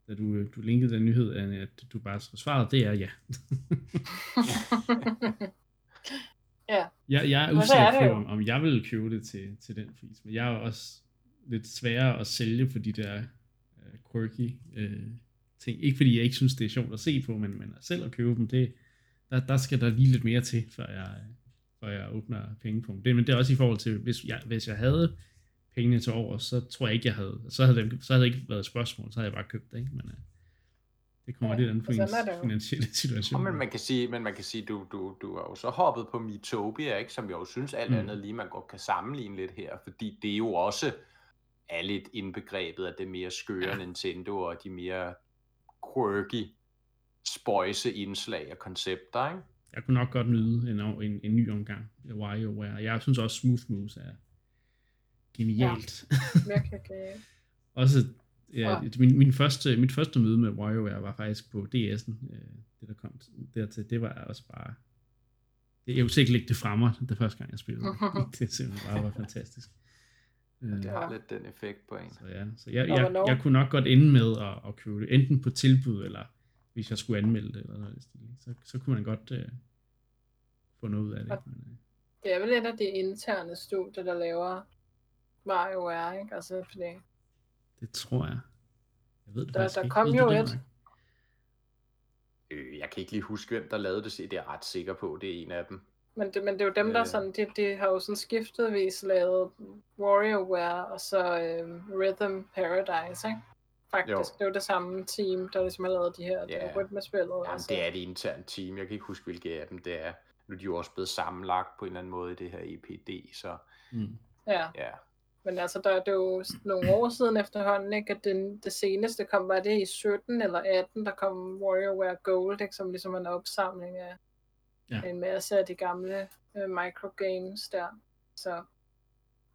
da du, du linkede den nyhed, at du bare svarede, det er ja. ja. Jeg, jeg er usikker på, om, om jeg vil købe det til, til den pris, men jeg er også lidt sværere at sælge for de der uh, quirky uh, ting. Ikke fordi jeg ikke synes, det er sjovt at se på, men, men selv at købe dem, det, der, der skal der lige lidt mere til, før jeg, før jeg åbner penge på det. Men det er også i forhold til, hvis jeg, hvis jeg havde pengene til over, så tror jeg ikke, jeg havde, så havde det, så havde det ikke været et spørgsmål, så havde jeg bare købt det, ikke? Men uh, det kommer ja, lidt an på ens finansielle situation. Ja, men man kan sige, men man kan sige du, du, du har jo så hoppet på Metopia, ikke? som jeg jo synes alt mm. andet lige, man godt kan sammenligne lidt her, fordi det er jo også er lidt indbegrebet af det mere skøre ja. Nintendo og de mere quirky spøjse indslag og koncepter, ikke? Jeg kunne nok godt nyde en, en, en ny omgang af WarioWare. Jeg synes også Smooth Moves er genialt. Ja, okay. også ja, min, min første, mit første møde med WarioWare var faktisk på DS'en, øh, det der kom dertil. Det var også bare... Jeg kunne ikke lægge det fra mig, det første gang jeg spillede. det simpelthen bare var fantastisk. Det har øh, lidt den effekt på en. Så, ja, så jeg, jeg, jeg, jeg kunne nok godt ende med at, at købe det, enten på tilbud, eller hvis jeg skulle anmelde det, eller noget så, så kunne man godt uh, få noget ud af det. Men, uh. Det er vel et af de interne studier, der laver WarioWare, ikke? Altså, fordi... Det tror jeg. Jeg ved det der, der kom jo et. Øh, jeg kan ikke lige huske, hvem der lavede det, det er jeg ret sikker på, det er en af dem. Men det, men det er jo dem, der øh. sådan, de, de har jo sådan skiftedvis lavet WarioWare og så øh, Rhythm Paradise, ikke? Faktisk, jo. det er jo det samme team, der ligesom har lavet de her ja. rytmespillet. Ja, altså. det er et internt team. Jeg kan ikke huske, hvilke af dem det er. Nu er de jo også blevet sammenlagt på en eller anden måde i det her EPD, så... Mm. Ja. ja. Men altså, der, det er jo nogle år siden efterhånden, ikke? At det, det seneste kom, var det i 17 eller 18, der kom WarioWare Gold, ikke? Som ligesom en opsamling af ja. en masse af de gamle uh, microgames der. Så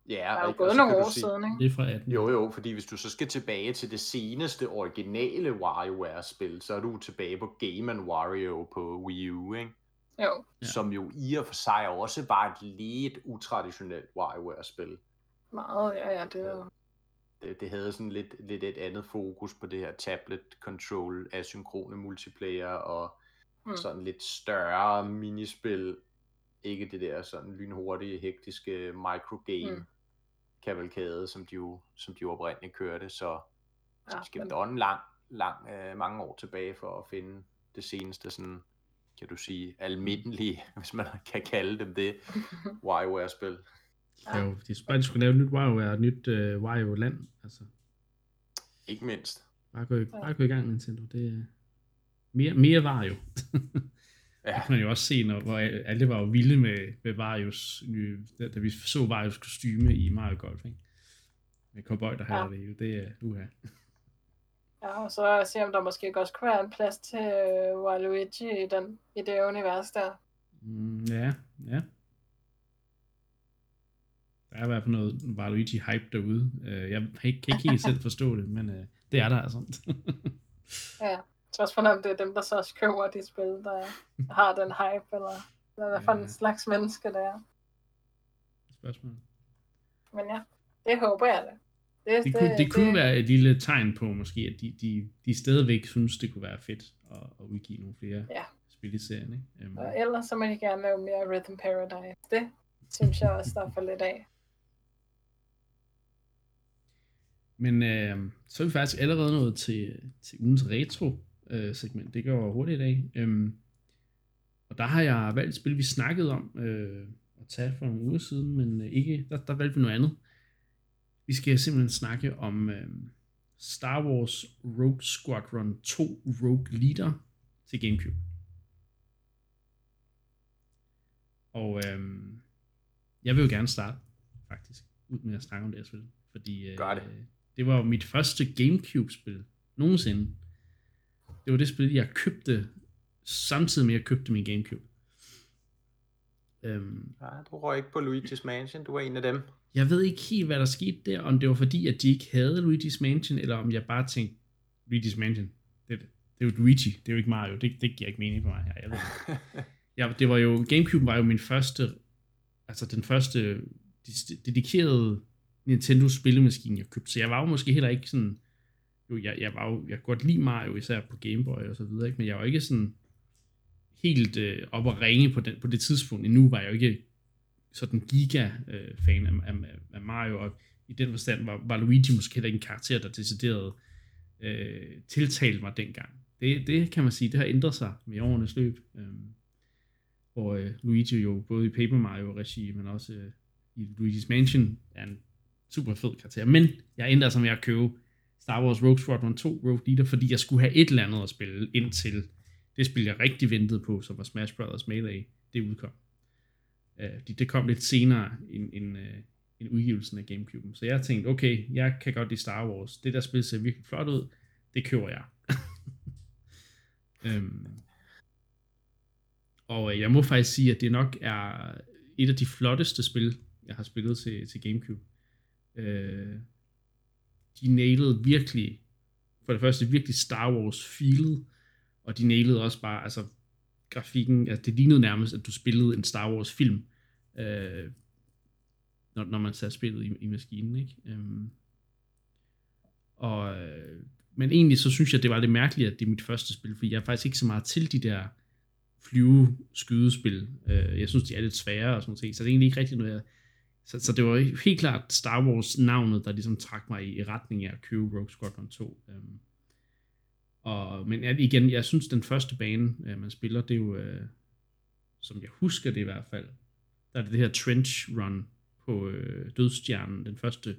Ja, der er jo gået nogle år sige, siden, ikke? Er fra 18. Jo, jo, fordi hvis du så skal tilbage til det seneste originale WarioWare-spil, så er du tilbage på Game Wario på Wii U, ikke? Jo. Som jo i og for sig også var et lidt utraditionelt WarioWare-spil. Meget, ja, ja, det er det, det havde sådan lidt, lidt et andet fokus på det her tablet control, asynkrone multiplayer og mm. sådan lidt større minispil. Ikke det der sådan lynhurtige, hektiske microgame mm. Kavalkade, som de jo, som de jo oprindeligt kørte. Så, så ja, skal men... en lang, lang, øh, mange år tilbage for at finde det seneste sådan, kan du sige, almindelige, hvis man kan kalde dem det, WarioWare-spil. Ja. Jo, de bare de skulle lave et nyt WarioWare, et nyt uh, Wario-land, altså. Ikke mindst. Bare gå, bare gå i gang, Nintendo. Det, mere, mere Wario. ja. Det kan man jo også se, når, hvor alle var jo vilde med, med Varios nye, da, da vi så Varios kostyme i Mario Golf, ikke? Med cowboy, der har ja. det det er uha. Ja, og så se om der måske også kunne være en plads til uh, Waluigi i, den, i det univers der. Mm, ja, ja. Der er i hvert fald noget Waluigi hype derude. Uh, jeg kan ikke, kan ikke helt selv forstå det, men uh, det er der altså. ja tror også fornemt, det er dem, der så også køber de spil, der har den hype, eller hvad for en slags menneske det er. Spørgsmål. Men ja, det håber jeg da. Det, det, kunne, det, det kunne det... være et lille tegn på måske, at de, de, de stadigvæk synes, det kunne være fedt at, at udgive nogle flere ja. spil i serien. Ikke? Um, og ellers så må de gerne lave mere Rhythm Paradise. Det synes jeg også, der er for lidt af. Men øh, så er vi faktisk allerede nået til, til ugens retro øh, segment. Det går hurtigt i dag. Øhm, og der har jeg valgt et spil, vi snakkede om øh, at tage for nogle uger siden, men øh, ikke, der, der valgte vi noget andet. Vi skal simpelthen snakke om øh, Star Wars Rogue Squadron 2 Rogue Leader til Gamecube. Og øh, jeg vil jo gerne starte, faktisk, ud med at snakke om det her spil. Fordi øh, det. det var mit første Gamecube-spil nogensinde. Det var det spil, jeg købte, samtidig med at jeg købte min Gamecube. Øhm, ja, du røg ikke på Luigi's Mansion, du var en af dem. Jeg ved ikke helt, hvad der skete der, om det var fordi, at de ikke havde Luigi's Mansion, eller om jeg bare tænkte, Luigi's Mansion. Det, det er jo Luigi, det er jo ikke Mario. Det, det giver ikke mening for mig her. Jeg ved. ja, det var jo, Gamecube var jo min første, altså den første dedikerede Nintendo spillemaskine, jeg købte. Så jeg var jo måske heller ikke sådan, jo, jeg, jeg var jo, jeg kunne godt lide Mario, især på Game Boy og så videre, ikke? men jeg var ikke sådan helt øh, op at ringe på, den, på det tidspunkt. Endnu var jeg jo ikke sådan giga-fan øh, af, af, af Mario, og i den forstand var, var Luigi måske heller ikke en karakter, der decideret øh, tiltalte mig dengang. Det, det kan man sige, det har ændret sig med årenes løb. Øh, hvor øh, Luigi jo både i Paper Mario-regi, men også øh, i Luigi's Mansion er en super fed karakter. Men jeg ændrer sig med at købe Star Wars Rogue Squadron 2 Rogue Leader, fordi jeg skulle have et eller andet at spille indtil det spil, jeg rigtig ventede på, som var Smash Brothers Melee, det udkom. Uh, det kom lidt senere end, end, uh, end udgivelsen af Gamecube. Så jeg tænkte, okay, jeg kan godt lide Star Wars. Det der spil ser virkelig flot ud. Det køber jeg. um, og øh, jeg må faktisk sige, at det nok er et af de flotteste spil, jeg har spillet til, til Gamecube. Uh, de nailede virkelig, for det første virkelig Star Wars feelet, og de nailede også bare, altså grafikken, altså det lignede nærmest, at du spillede en Star Wars film, øh, når, når man satte spillet i, i maskinen, ikke? Øhm, og, øh, men egentlig så synes jeg, det var lidt mærkeligt, at det er mit første spil, fordi jeg er faktisk ikke så meget til de der flyve skydespil. Øh, jeg synes, de er lidt svære og sådan noget, så det er egentlig ikke rigtig noget, jeg så, så det var helt klart Star Wars navnet, der ligesom trak mig i, i retning af at købe Rogue Squadron 2. Øhm, og, men igen, jeg synes den første bane, øh, man spiller, det er jo, øh, som jeg husker det i hvert fald, der er det det her trench run på øh, dødstjernen, den første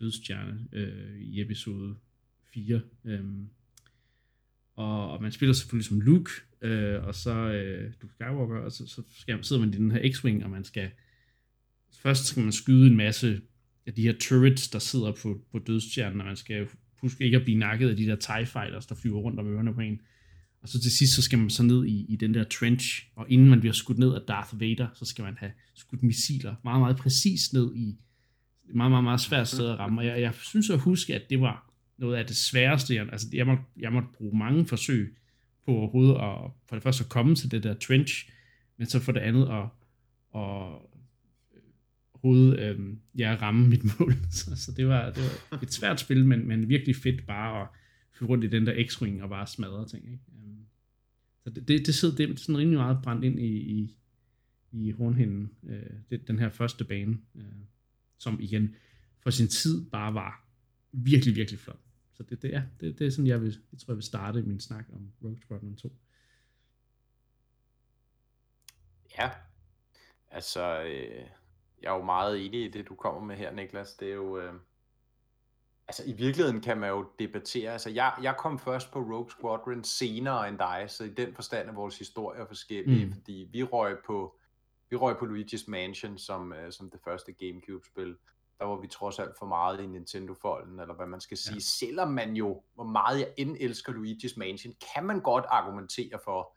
dødstjerne øh, i episode 4. Øhm, og, og man spiller selvfølgelig som Luke, øh, og så øh, Luke Skywalker, og så, så skal, sidder man i den her X-Wing, og man skal Først skal man skyde en masse af de her turrets, der sidder på, på dødstjernen, og man skal huske ikke at blive nakket af de der TIE fighters, der flyver rundt om ørerne på en. Og så til sidst, så skal man så ned i, i den der trench, og inden man bliver skudt ned af Darth Vader, så skal man have skudt missiler meget, meget præcist ned i meget, meget, meget svært sted at ramme. Og jeg, jeg synes at huske, at det var noget af det sværeste. Jeg, altså, jeg, måtte, jeg måtte bruge mange forsøg på overhovedet at for det første at komme til det der trench, men så for det andet at, at overhovedet øh, ja, ramme mit mål. så, så det, var, det var et svært spil, men, men virkelig fedt bare at flyve rundt i den der X-Wing og bare smadre ting. Ikke? Øhm, så det, det, det sidder det, sådan rimelig meget brændt ind i, i, i hornhinden, øh, det, den her første bane, øh, som igen for sin tid bare var virkelig, virkelig flot. Så det, det, ja, det, det er sådan, jeg, vil, jeg tror, jeg vil starte min snak om Rogue Squadron 2. Ja, altså, øh, jeg er jo meget enig i det, du kommer med her, Niklas. Det er jo... Øh, altså, i virkeligheden kan man jo debattere. Altså, jeg, jeg kom først på Rogue Squadron senere end dig, så i den forstand er vores historier forskellige, mm. fordi vi røg på, vi røg på Luigi's Mansion som, øh, som det første Gamecube-spil. Der var vi trods alt for meget i Nintendo-folden, eller hvad man skal sige. Ja. Selvom man jo, hvor meget jeg end elsker Luigi's Mansion, kan man godt argumentere for,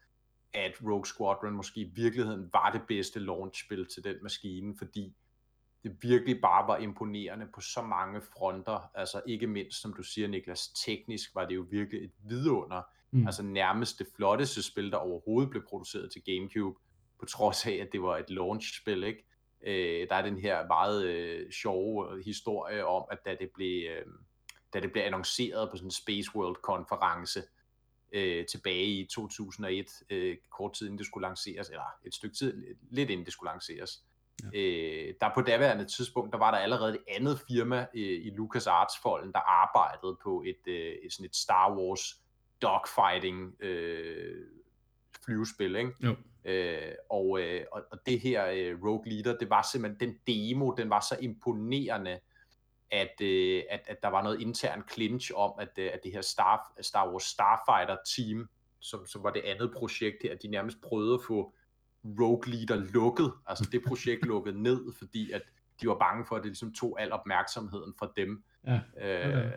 at Rogue Squadron måske i virkeligheden var det bedste launchspil til den maskine, fordi det virkelig bare var imponerende på så mange fronter. Altså ikke mindst, som du siger, Niklas, teknisk var det jo virkelig et vidunder. Mm. Altså nærmest det flotteste spil, der overhovedet blev produceret til Gamecube, på trods af, at det var et launchspil, ikke? Øh, der er den her meget øh, sjove historie om, at da det blev, øh, da det blev annonceret på sådan en Space World konference, øh, tilbage i 2001, øh, kort tid inden det skulle lanceres, eller et stykke tid, lidt inden det skulle lanceres. Ja. Øh, der på daværende tidspunkt, der var der allerede et andet firma øh, i LucasArts-folden, der arbejdede på et, øh, et, sådan et Star Wars dogfighting øh, flyvespil, ikke? Jo. Øh, og, øh, og, og det her øh, Rogue Leader, det var simpelthen, den demo, den var så imponerende, at, øh, at, at der var noget intern clinch om, at, øh, at det her Star, Star Wars Starfighter team, som, som var det andet projekt her, de nærmest prøvede at få Rogue Leader lukket, altså det projekt lukket ned, fordi at de var bange for, at det ligesom tog al opmærksomheden fra dem. Ja, okay. øh,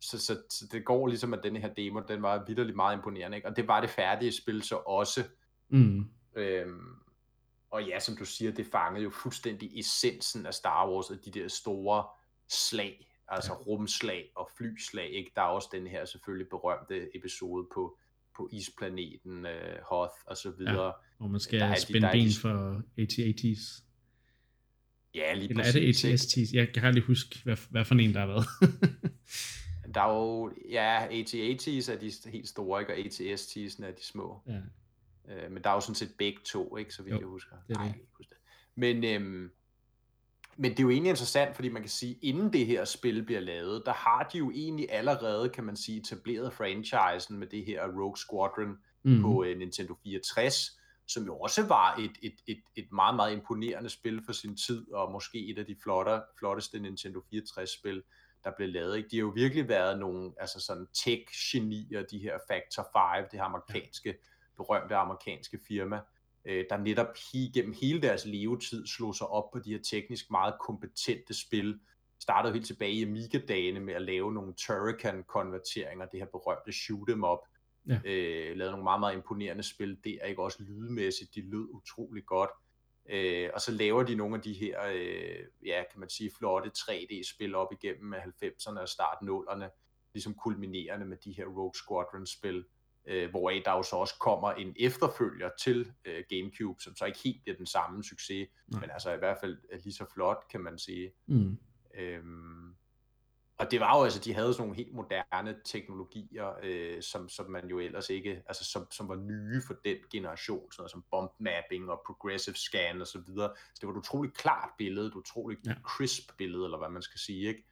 så, så, så det går ligesom, at den her demo, den var vidderligt meget imponerende, ikke? og det var det færdige spil så også. Mm. Øhm, og ja, som du siger, det fangede jo fuldstændig essensen af Star Wars, og de der store slag. Altså rumslag og flyslag, ikke? Der er også den her selvfølgelig berømte episode på, på isplaneten, øh, Hoth og så videre. Ja, hvor man skal der spænde de, ben de... for AT-AT's. Ja, lige Eller præcis, er det AT-AT's? Jeg kan aldrig huske, hvad, hvad for en der har været. der er jo, ja, AT-AT's er de helt store, ikke? og AT-ST's er de små. Ja. Øh, men der er jo sådan set begge to, ikke, så vidt jo, jeg husker. Det er det. Jeg husker det. Men, øhm, men det er jo egentlig interessant, fordi man kan sige, inden det her spil bliver lavet, der har de jo egentlig allerede, kan man sige, etableret franchisen med det her Rogue Squadron mm. på uh, Nintendo 64, som jo også var et, et, et, et meget, meget imponerende spil for sin tid, og måske et af de flotter, flotteste Nintendo 64-spil, der blev lavet. Ikke? De har jo virkelig været nogle altså sådan tech-genier, de her Factor 5, det her amerikanske, berømte amerikanske firma, øh, der netop gennem hele deres levetid slog sig op på de her teknisk meget kompetente spil. Startede helt tilbage i Amiga-dagene med at lave nogle Turrican-konverteringer, det her berømte shoot'em up. Ja. Øh, lavede nogle meget, meget imponerende spil der, ikke også lydmæssigt, de lød utrolig godt. Øh, og så laver de nogle af de her, øh, ja, kan man sige, flotte 3D-spil op igennem 90'erne og start 0'erne, ligesom kulminerende med de her Rogue Squadron-spil øh, hvoraf der jo så også kommer en efterfølger til øh, GameCube, som så ikke helt bliver den samme succes, Nej. men altså i hvert fald lige så flot, kan man sige. Mm. Øhm, og det var jo altså, de havde sådan nogle helt moderne teknologier, øh, som, som man jo ellers ikke, altså som, som var nye for den generation, sådan noget som bump mapping og progressive scan og så videre. Så det var et utroligt klart billede, et utroligt ja. crisp billede, eller hvad man skal sige, ikke?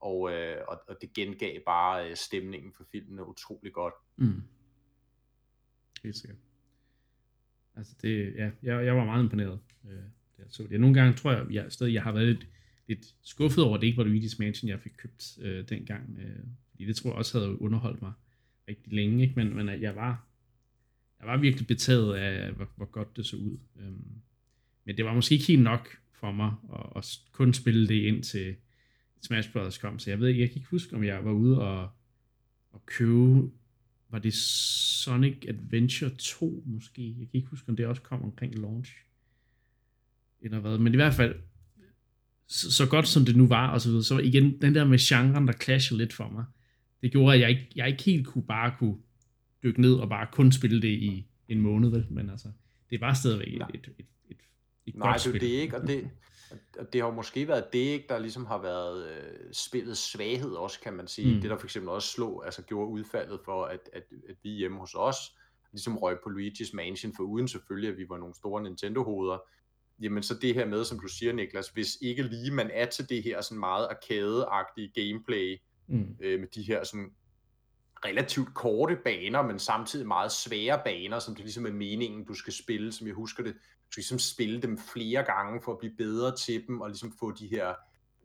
Og, øh, og, og det gengav bare øh, stemningen for filmen utrolig godt. Mm. Helt sikkert. Altså det, ja, jeg, jeg var meget imponeret. Øh, det, så det. Nogle gange tror jeg, jeg, stadig, jeg har været lidt, lidt skuffet over, at det ikke var Luigi's Mansion, jeg fik købt øh, dengang. Øh, fordi det tror jeg også havde underholdt mig rigtig længe, ikke? Men, men øh, jeg var jeg var virkelig betaget af, hvor, hvor godt det så ud. Øhm, men det var måske ikke helt nok for mig at, at kun spille det ind til Smash Brothers kom, så jeg ved ikke, jeg kan ikke huske, om jeg var ude og, og købe var det Sonic Adventure 2 måske? Jeg kan ikke huske, om det også kom omkring launch. Eller hvad. Men i hvert fald, så, så godt som det nu var, og så videre, så igen den der med genren, der clashede lidt for mig. Det gjorde, at jeg ikke, jeg ikke helt kunne bare kunne dykke ned og bare kun spille det i en måned, vel? men altså, det var stadigvæk et, et, et, et, et Nej, godt spil. det er ikke, og det, og det har jo måske været det, ikke, der ligesom har været øh, spillets svaghed også, kan man sige. Mm. Det der for eksempel også slog, altså gjorde udfaldet for, at, at, at vi hjemme hos os ligesom røg på Luigi's Mansion, for uden selvfølgelig, at vi var nogle store Nintendo-hoveder, jamen så det her med, som du siger, Niklas, hvis ikke lige man er til det her sådan meget arcade-agtige gameplay, mm. øh, med de her sådan relativt korte baner, men samtidig meget svære baner, som det ligesom er meningen, du skal spille, som jeg husker det, ligesom spille dem flere gange for at blive bedre til dem, og ligesom få de her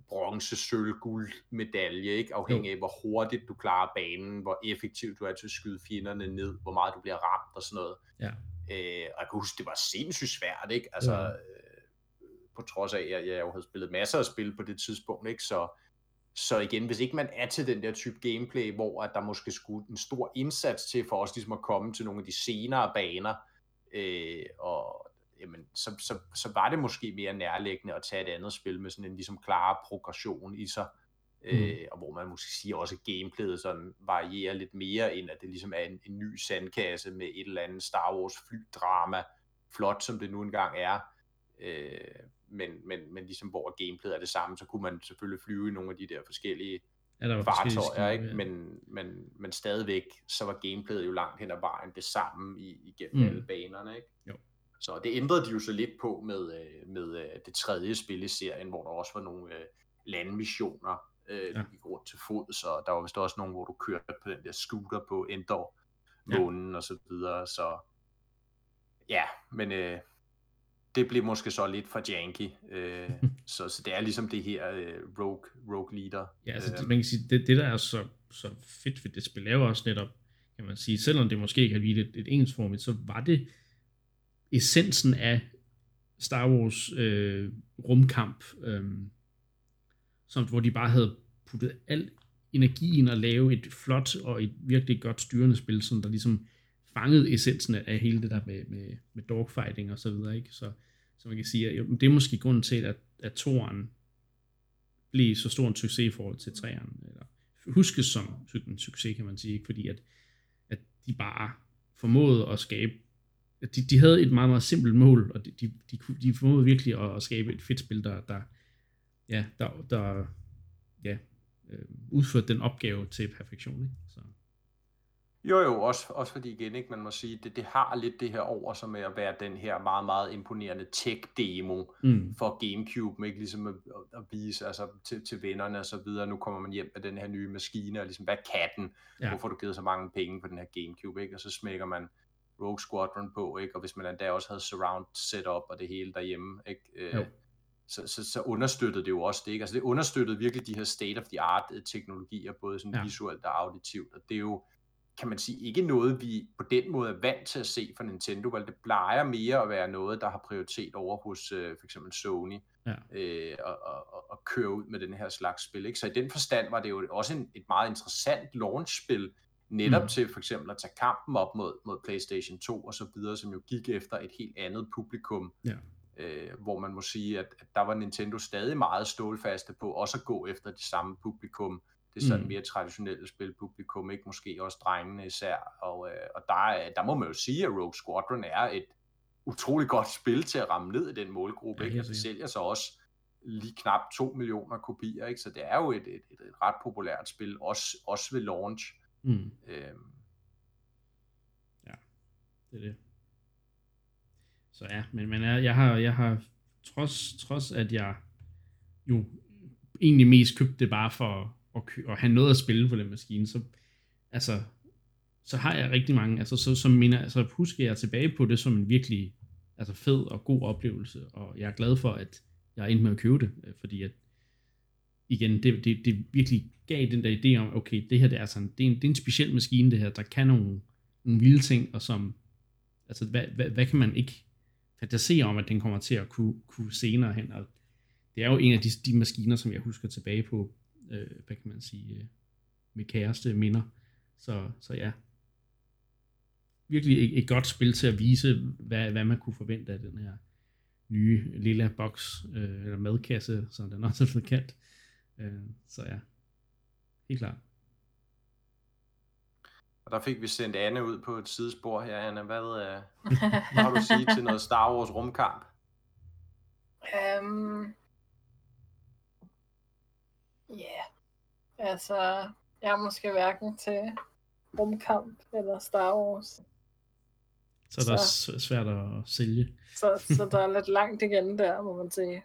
bronze, sølv, guld medalje, ikke? afhængig af hvor hurtigt du klarer banen, hvor effektivt du er til at skyde fjenderne ned, hvor meget du bliver ramt og sådan noget. Ja. Øh, og jeg kan huske, det var sindssygt svært, ikke? Altså, ja. øh, på trods af, at jeg, jeg jo havde spillet masser af spil på det tidspunkt, ikke? Så, så igen, hvis ikke man er til den der type gameplay, hvor at der måske skulle en stor indsats til for os ligesom at komme til nogle af de senere baner, øh, og jamen, så, så, så var det måske mere nærliggende at tage et andet spil med sådan en ligesom klar progression i sig, mm. øh, og hvor man måske sige også gameplayet sådan varierer lidt mere, end at det ligesom er en, en ny sandkasse med et eller andet Star Wars flydrama, flot som det nu engang er, øh, men, men, men ligesom hvor gameplayet er det samme, så kunne man selvfølgelig flyve i nogle af de der forskellige ja, der fartøjer, ikke? Ja. Men, men, men stadigvæk, så var gameplayet jo langt hen ad vejen det samme i, igennem mm. alle banerne, ikke? Jo. Så det ændrede de jo så lidt på med, øh, med øh, det tredje spil i serien, hvor der også var nogle øh, landmissioner, øh, ja. gik rundt til fod, så der var vist også nogle, hvor du kørte på den der scooter på Endor, månen ja. og så videre, så ja, men øh, det blev måske så lidt for janky, øh, så, så det er ligesom det her øh, rogue, rogue leader. Ja, altså det, man kan sige, det, det der er så, så fedt ved det spil, er også netop, kan man sige, selvom det måske ikke har lige et, et ensformigt, så var det essensen af Star Wars øh, rumkamp, øh, som, hvor de bare havde puttet al energien at lave et flot og et virkelig godt styrende spil, som der ligesom fangede essensen af hele det der med, med, med dogfighting og så videre, ikke? Så, så man kan sige, at det er måske grunden til, at, at toren blev så stor en succes i forhold til træerne, eller huskes som en succes, kan man sige, ikke? fordi at, at de bare formåede at skabe, de, de havde et meget, meget simpelt mål, og de, de, de, de formåede virkelig at, at skabe et fedt spil, der, der ja, der, der ja, øh, udførte den opgave til perfektion. Ikke? Så. Jo, jo, også, også fordi igen, ikke, man må sige, det, det har lidt det her over som med at være den her meget, meget imponerende tech-demo mm. for Gamecube, ikke ligesom at, at vise altså, til, til vennerne og så videre, nu kommer man hjem med den her nye maskine, og ligesom, hvad kan den? Ja. Hvorfor du givet så mange penge på den her Gamecube, ikke? Og så smækker man Rogue Squadron på, ikke? Og hvis man endda også havde surround setup og det hele derhjemme, ikke? Øh, så, så, så understøttede det jo også det, ikke? Altså det understøttede virkelig de her state-of-the-art teknologier, både sådan ja. visuelt og auditivt, og det er jo, kan man sige, ikke noget, vi på den måde er vant til at se fra Nintendo, vel det plejer mere at være noget, der har prioritet over hos øh, for eksempel Sony, ja. øh, og, og, og køre ud med den her slags spil. Ikke? Så i den forstand var det jo også en, et meget interessant launch-spil, netop mm. til for eksempel at tage kampen op mod, mod PlayStation 2 og så videre, som jo gik efter et helt andet publikum, ja. øh, hvor man må sige, at, at der var Nintendo stadig meget stålfaste på også at gå efter det samme publikum, det er sådan mm. mere traditionelle spilpublikum, ikke måske også drengene især, og, øh, og der, der må man jo sige, at Rogue Squadron er et utroligt godt spil til at ramme ned i den målgruppe, ja, ikke? det sælger så også lige knap 2 millioner kopier, ikke? så det er jo et, et, et, et ret populært spil, også, også ved launch. Mm. Øhm. Ja, det er det. Så ja, men, men jeg, jeg har, jeg har trods, trods at jeg jo egentlig mest købte det bare for at, at have noget at spille på den maskine, så, altså, så har jeg rigtig mange, altså, så, som mener, altså, husker jeg tilbage på det som en virkelig altså, fed og god oplevelse, og jeg er glad for, at jeg endte med at købe det, øh, fordi at, igen, det, det, det virkelig gav den der idé om, okay, det her det er, sådan, det er, en, det er en speciel maskine, det her, der kan nogle, nogle vilde ting, og som, altså, hvad, hvad, hvad kan man ikke fantasere om, at den kommer til at kunne, kunne senere hen, og det er jo en af de, de maskiner, som jeg husker tilbage på, øh, hvad kan man sige, øh, med kæreste minder. Så, så ja, virkelig et, et godt spil til at vise, hvad, hvad man kunne forvente af den her nye lilla boks, øh, eller madkasse, som den også er blevet kaldt. Øh, så ja, helt klart. Og der fik vi sendt Anne ud på et sidespor her, Anne. Hvad, øh, hvad har du at sige til noget Star Wars rumkamp? Um, Ja, yeah. altså, jeg er måske hverken til rumkamp eller Star Wars. Så det er så, svært at sælge. så, så der er lidt langt igen der, må man sige.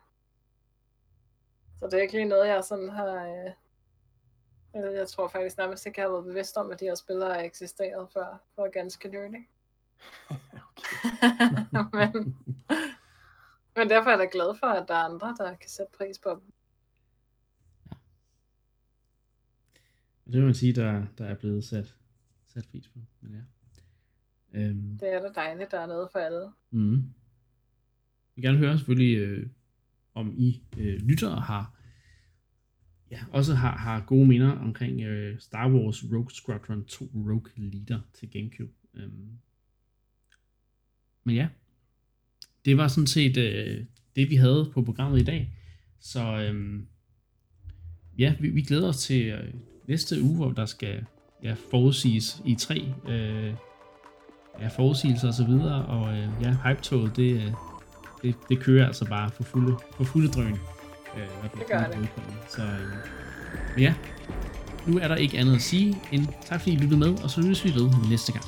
Så det er ikke lige noget, jeg sådan har... Øh, jeg tror faktisk nærmest ikke, jeg har været bevidst om, at de her spillere har eksisteret før, for ganske nylig. men, men derfor er jeg da glad for, at der er andre, der kan sætte pris på dem. det vil man sige, der, der er blevet sat, sat pris på. Men ja. Øhm, det er da dejligt, der er noget for alle. Mm. Jeg vil gerne høre selvfølgelig, øh, om I øh, lyttere har ja, også har, har gode minder omkring øh, Star Wars Rogue Squadron 2 Rogue Leader til Gamecube. Øhm, men ja, det var sådan set øh, det, vi havde på programmet i dag. Så øhm, ja, vi, vi glæder os til, øh, næste uge, hvor der skal ja, forudsiges i tre øh, ja, forudsigelser og så videre, og øh, ja, hype det, øh, det, det kører altså bare for fulde, for fulde drøn. Øh, det gør det. Så øh, ja, nu er der ikke andet at sige end tak fordi I lyttede med, og så lyttes vi ved næste gang.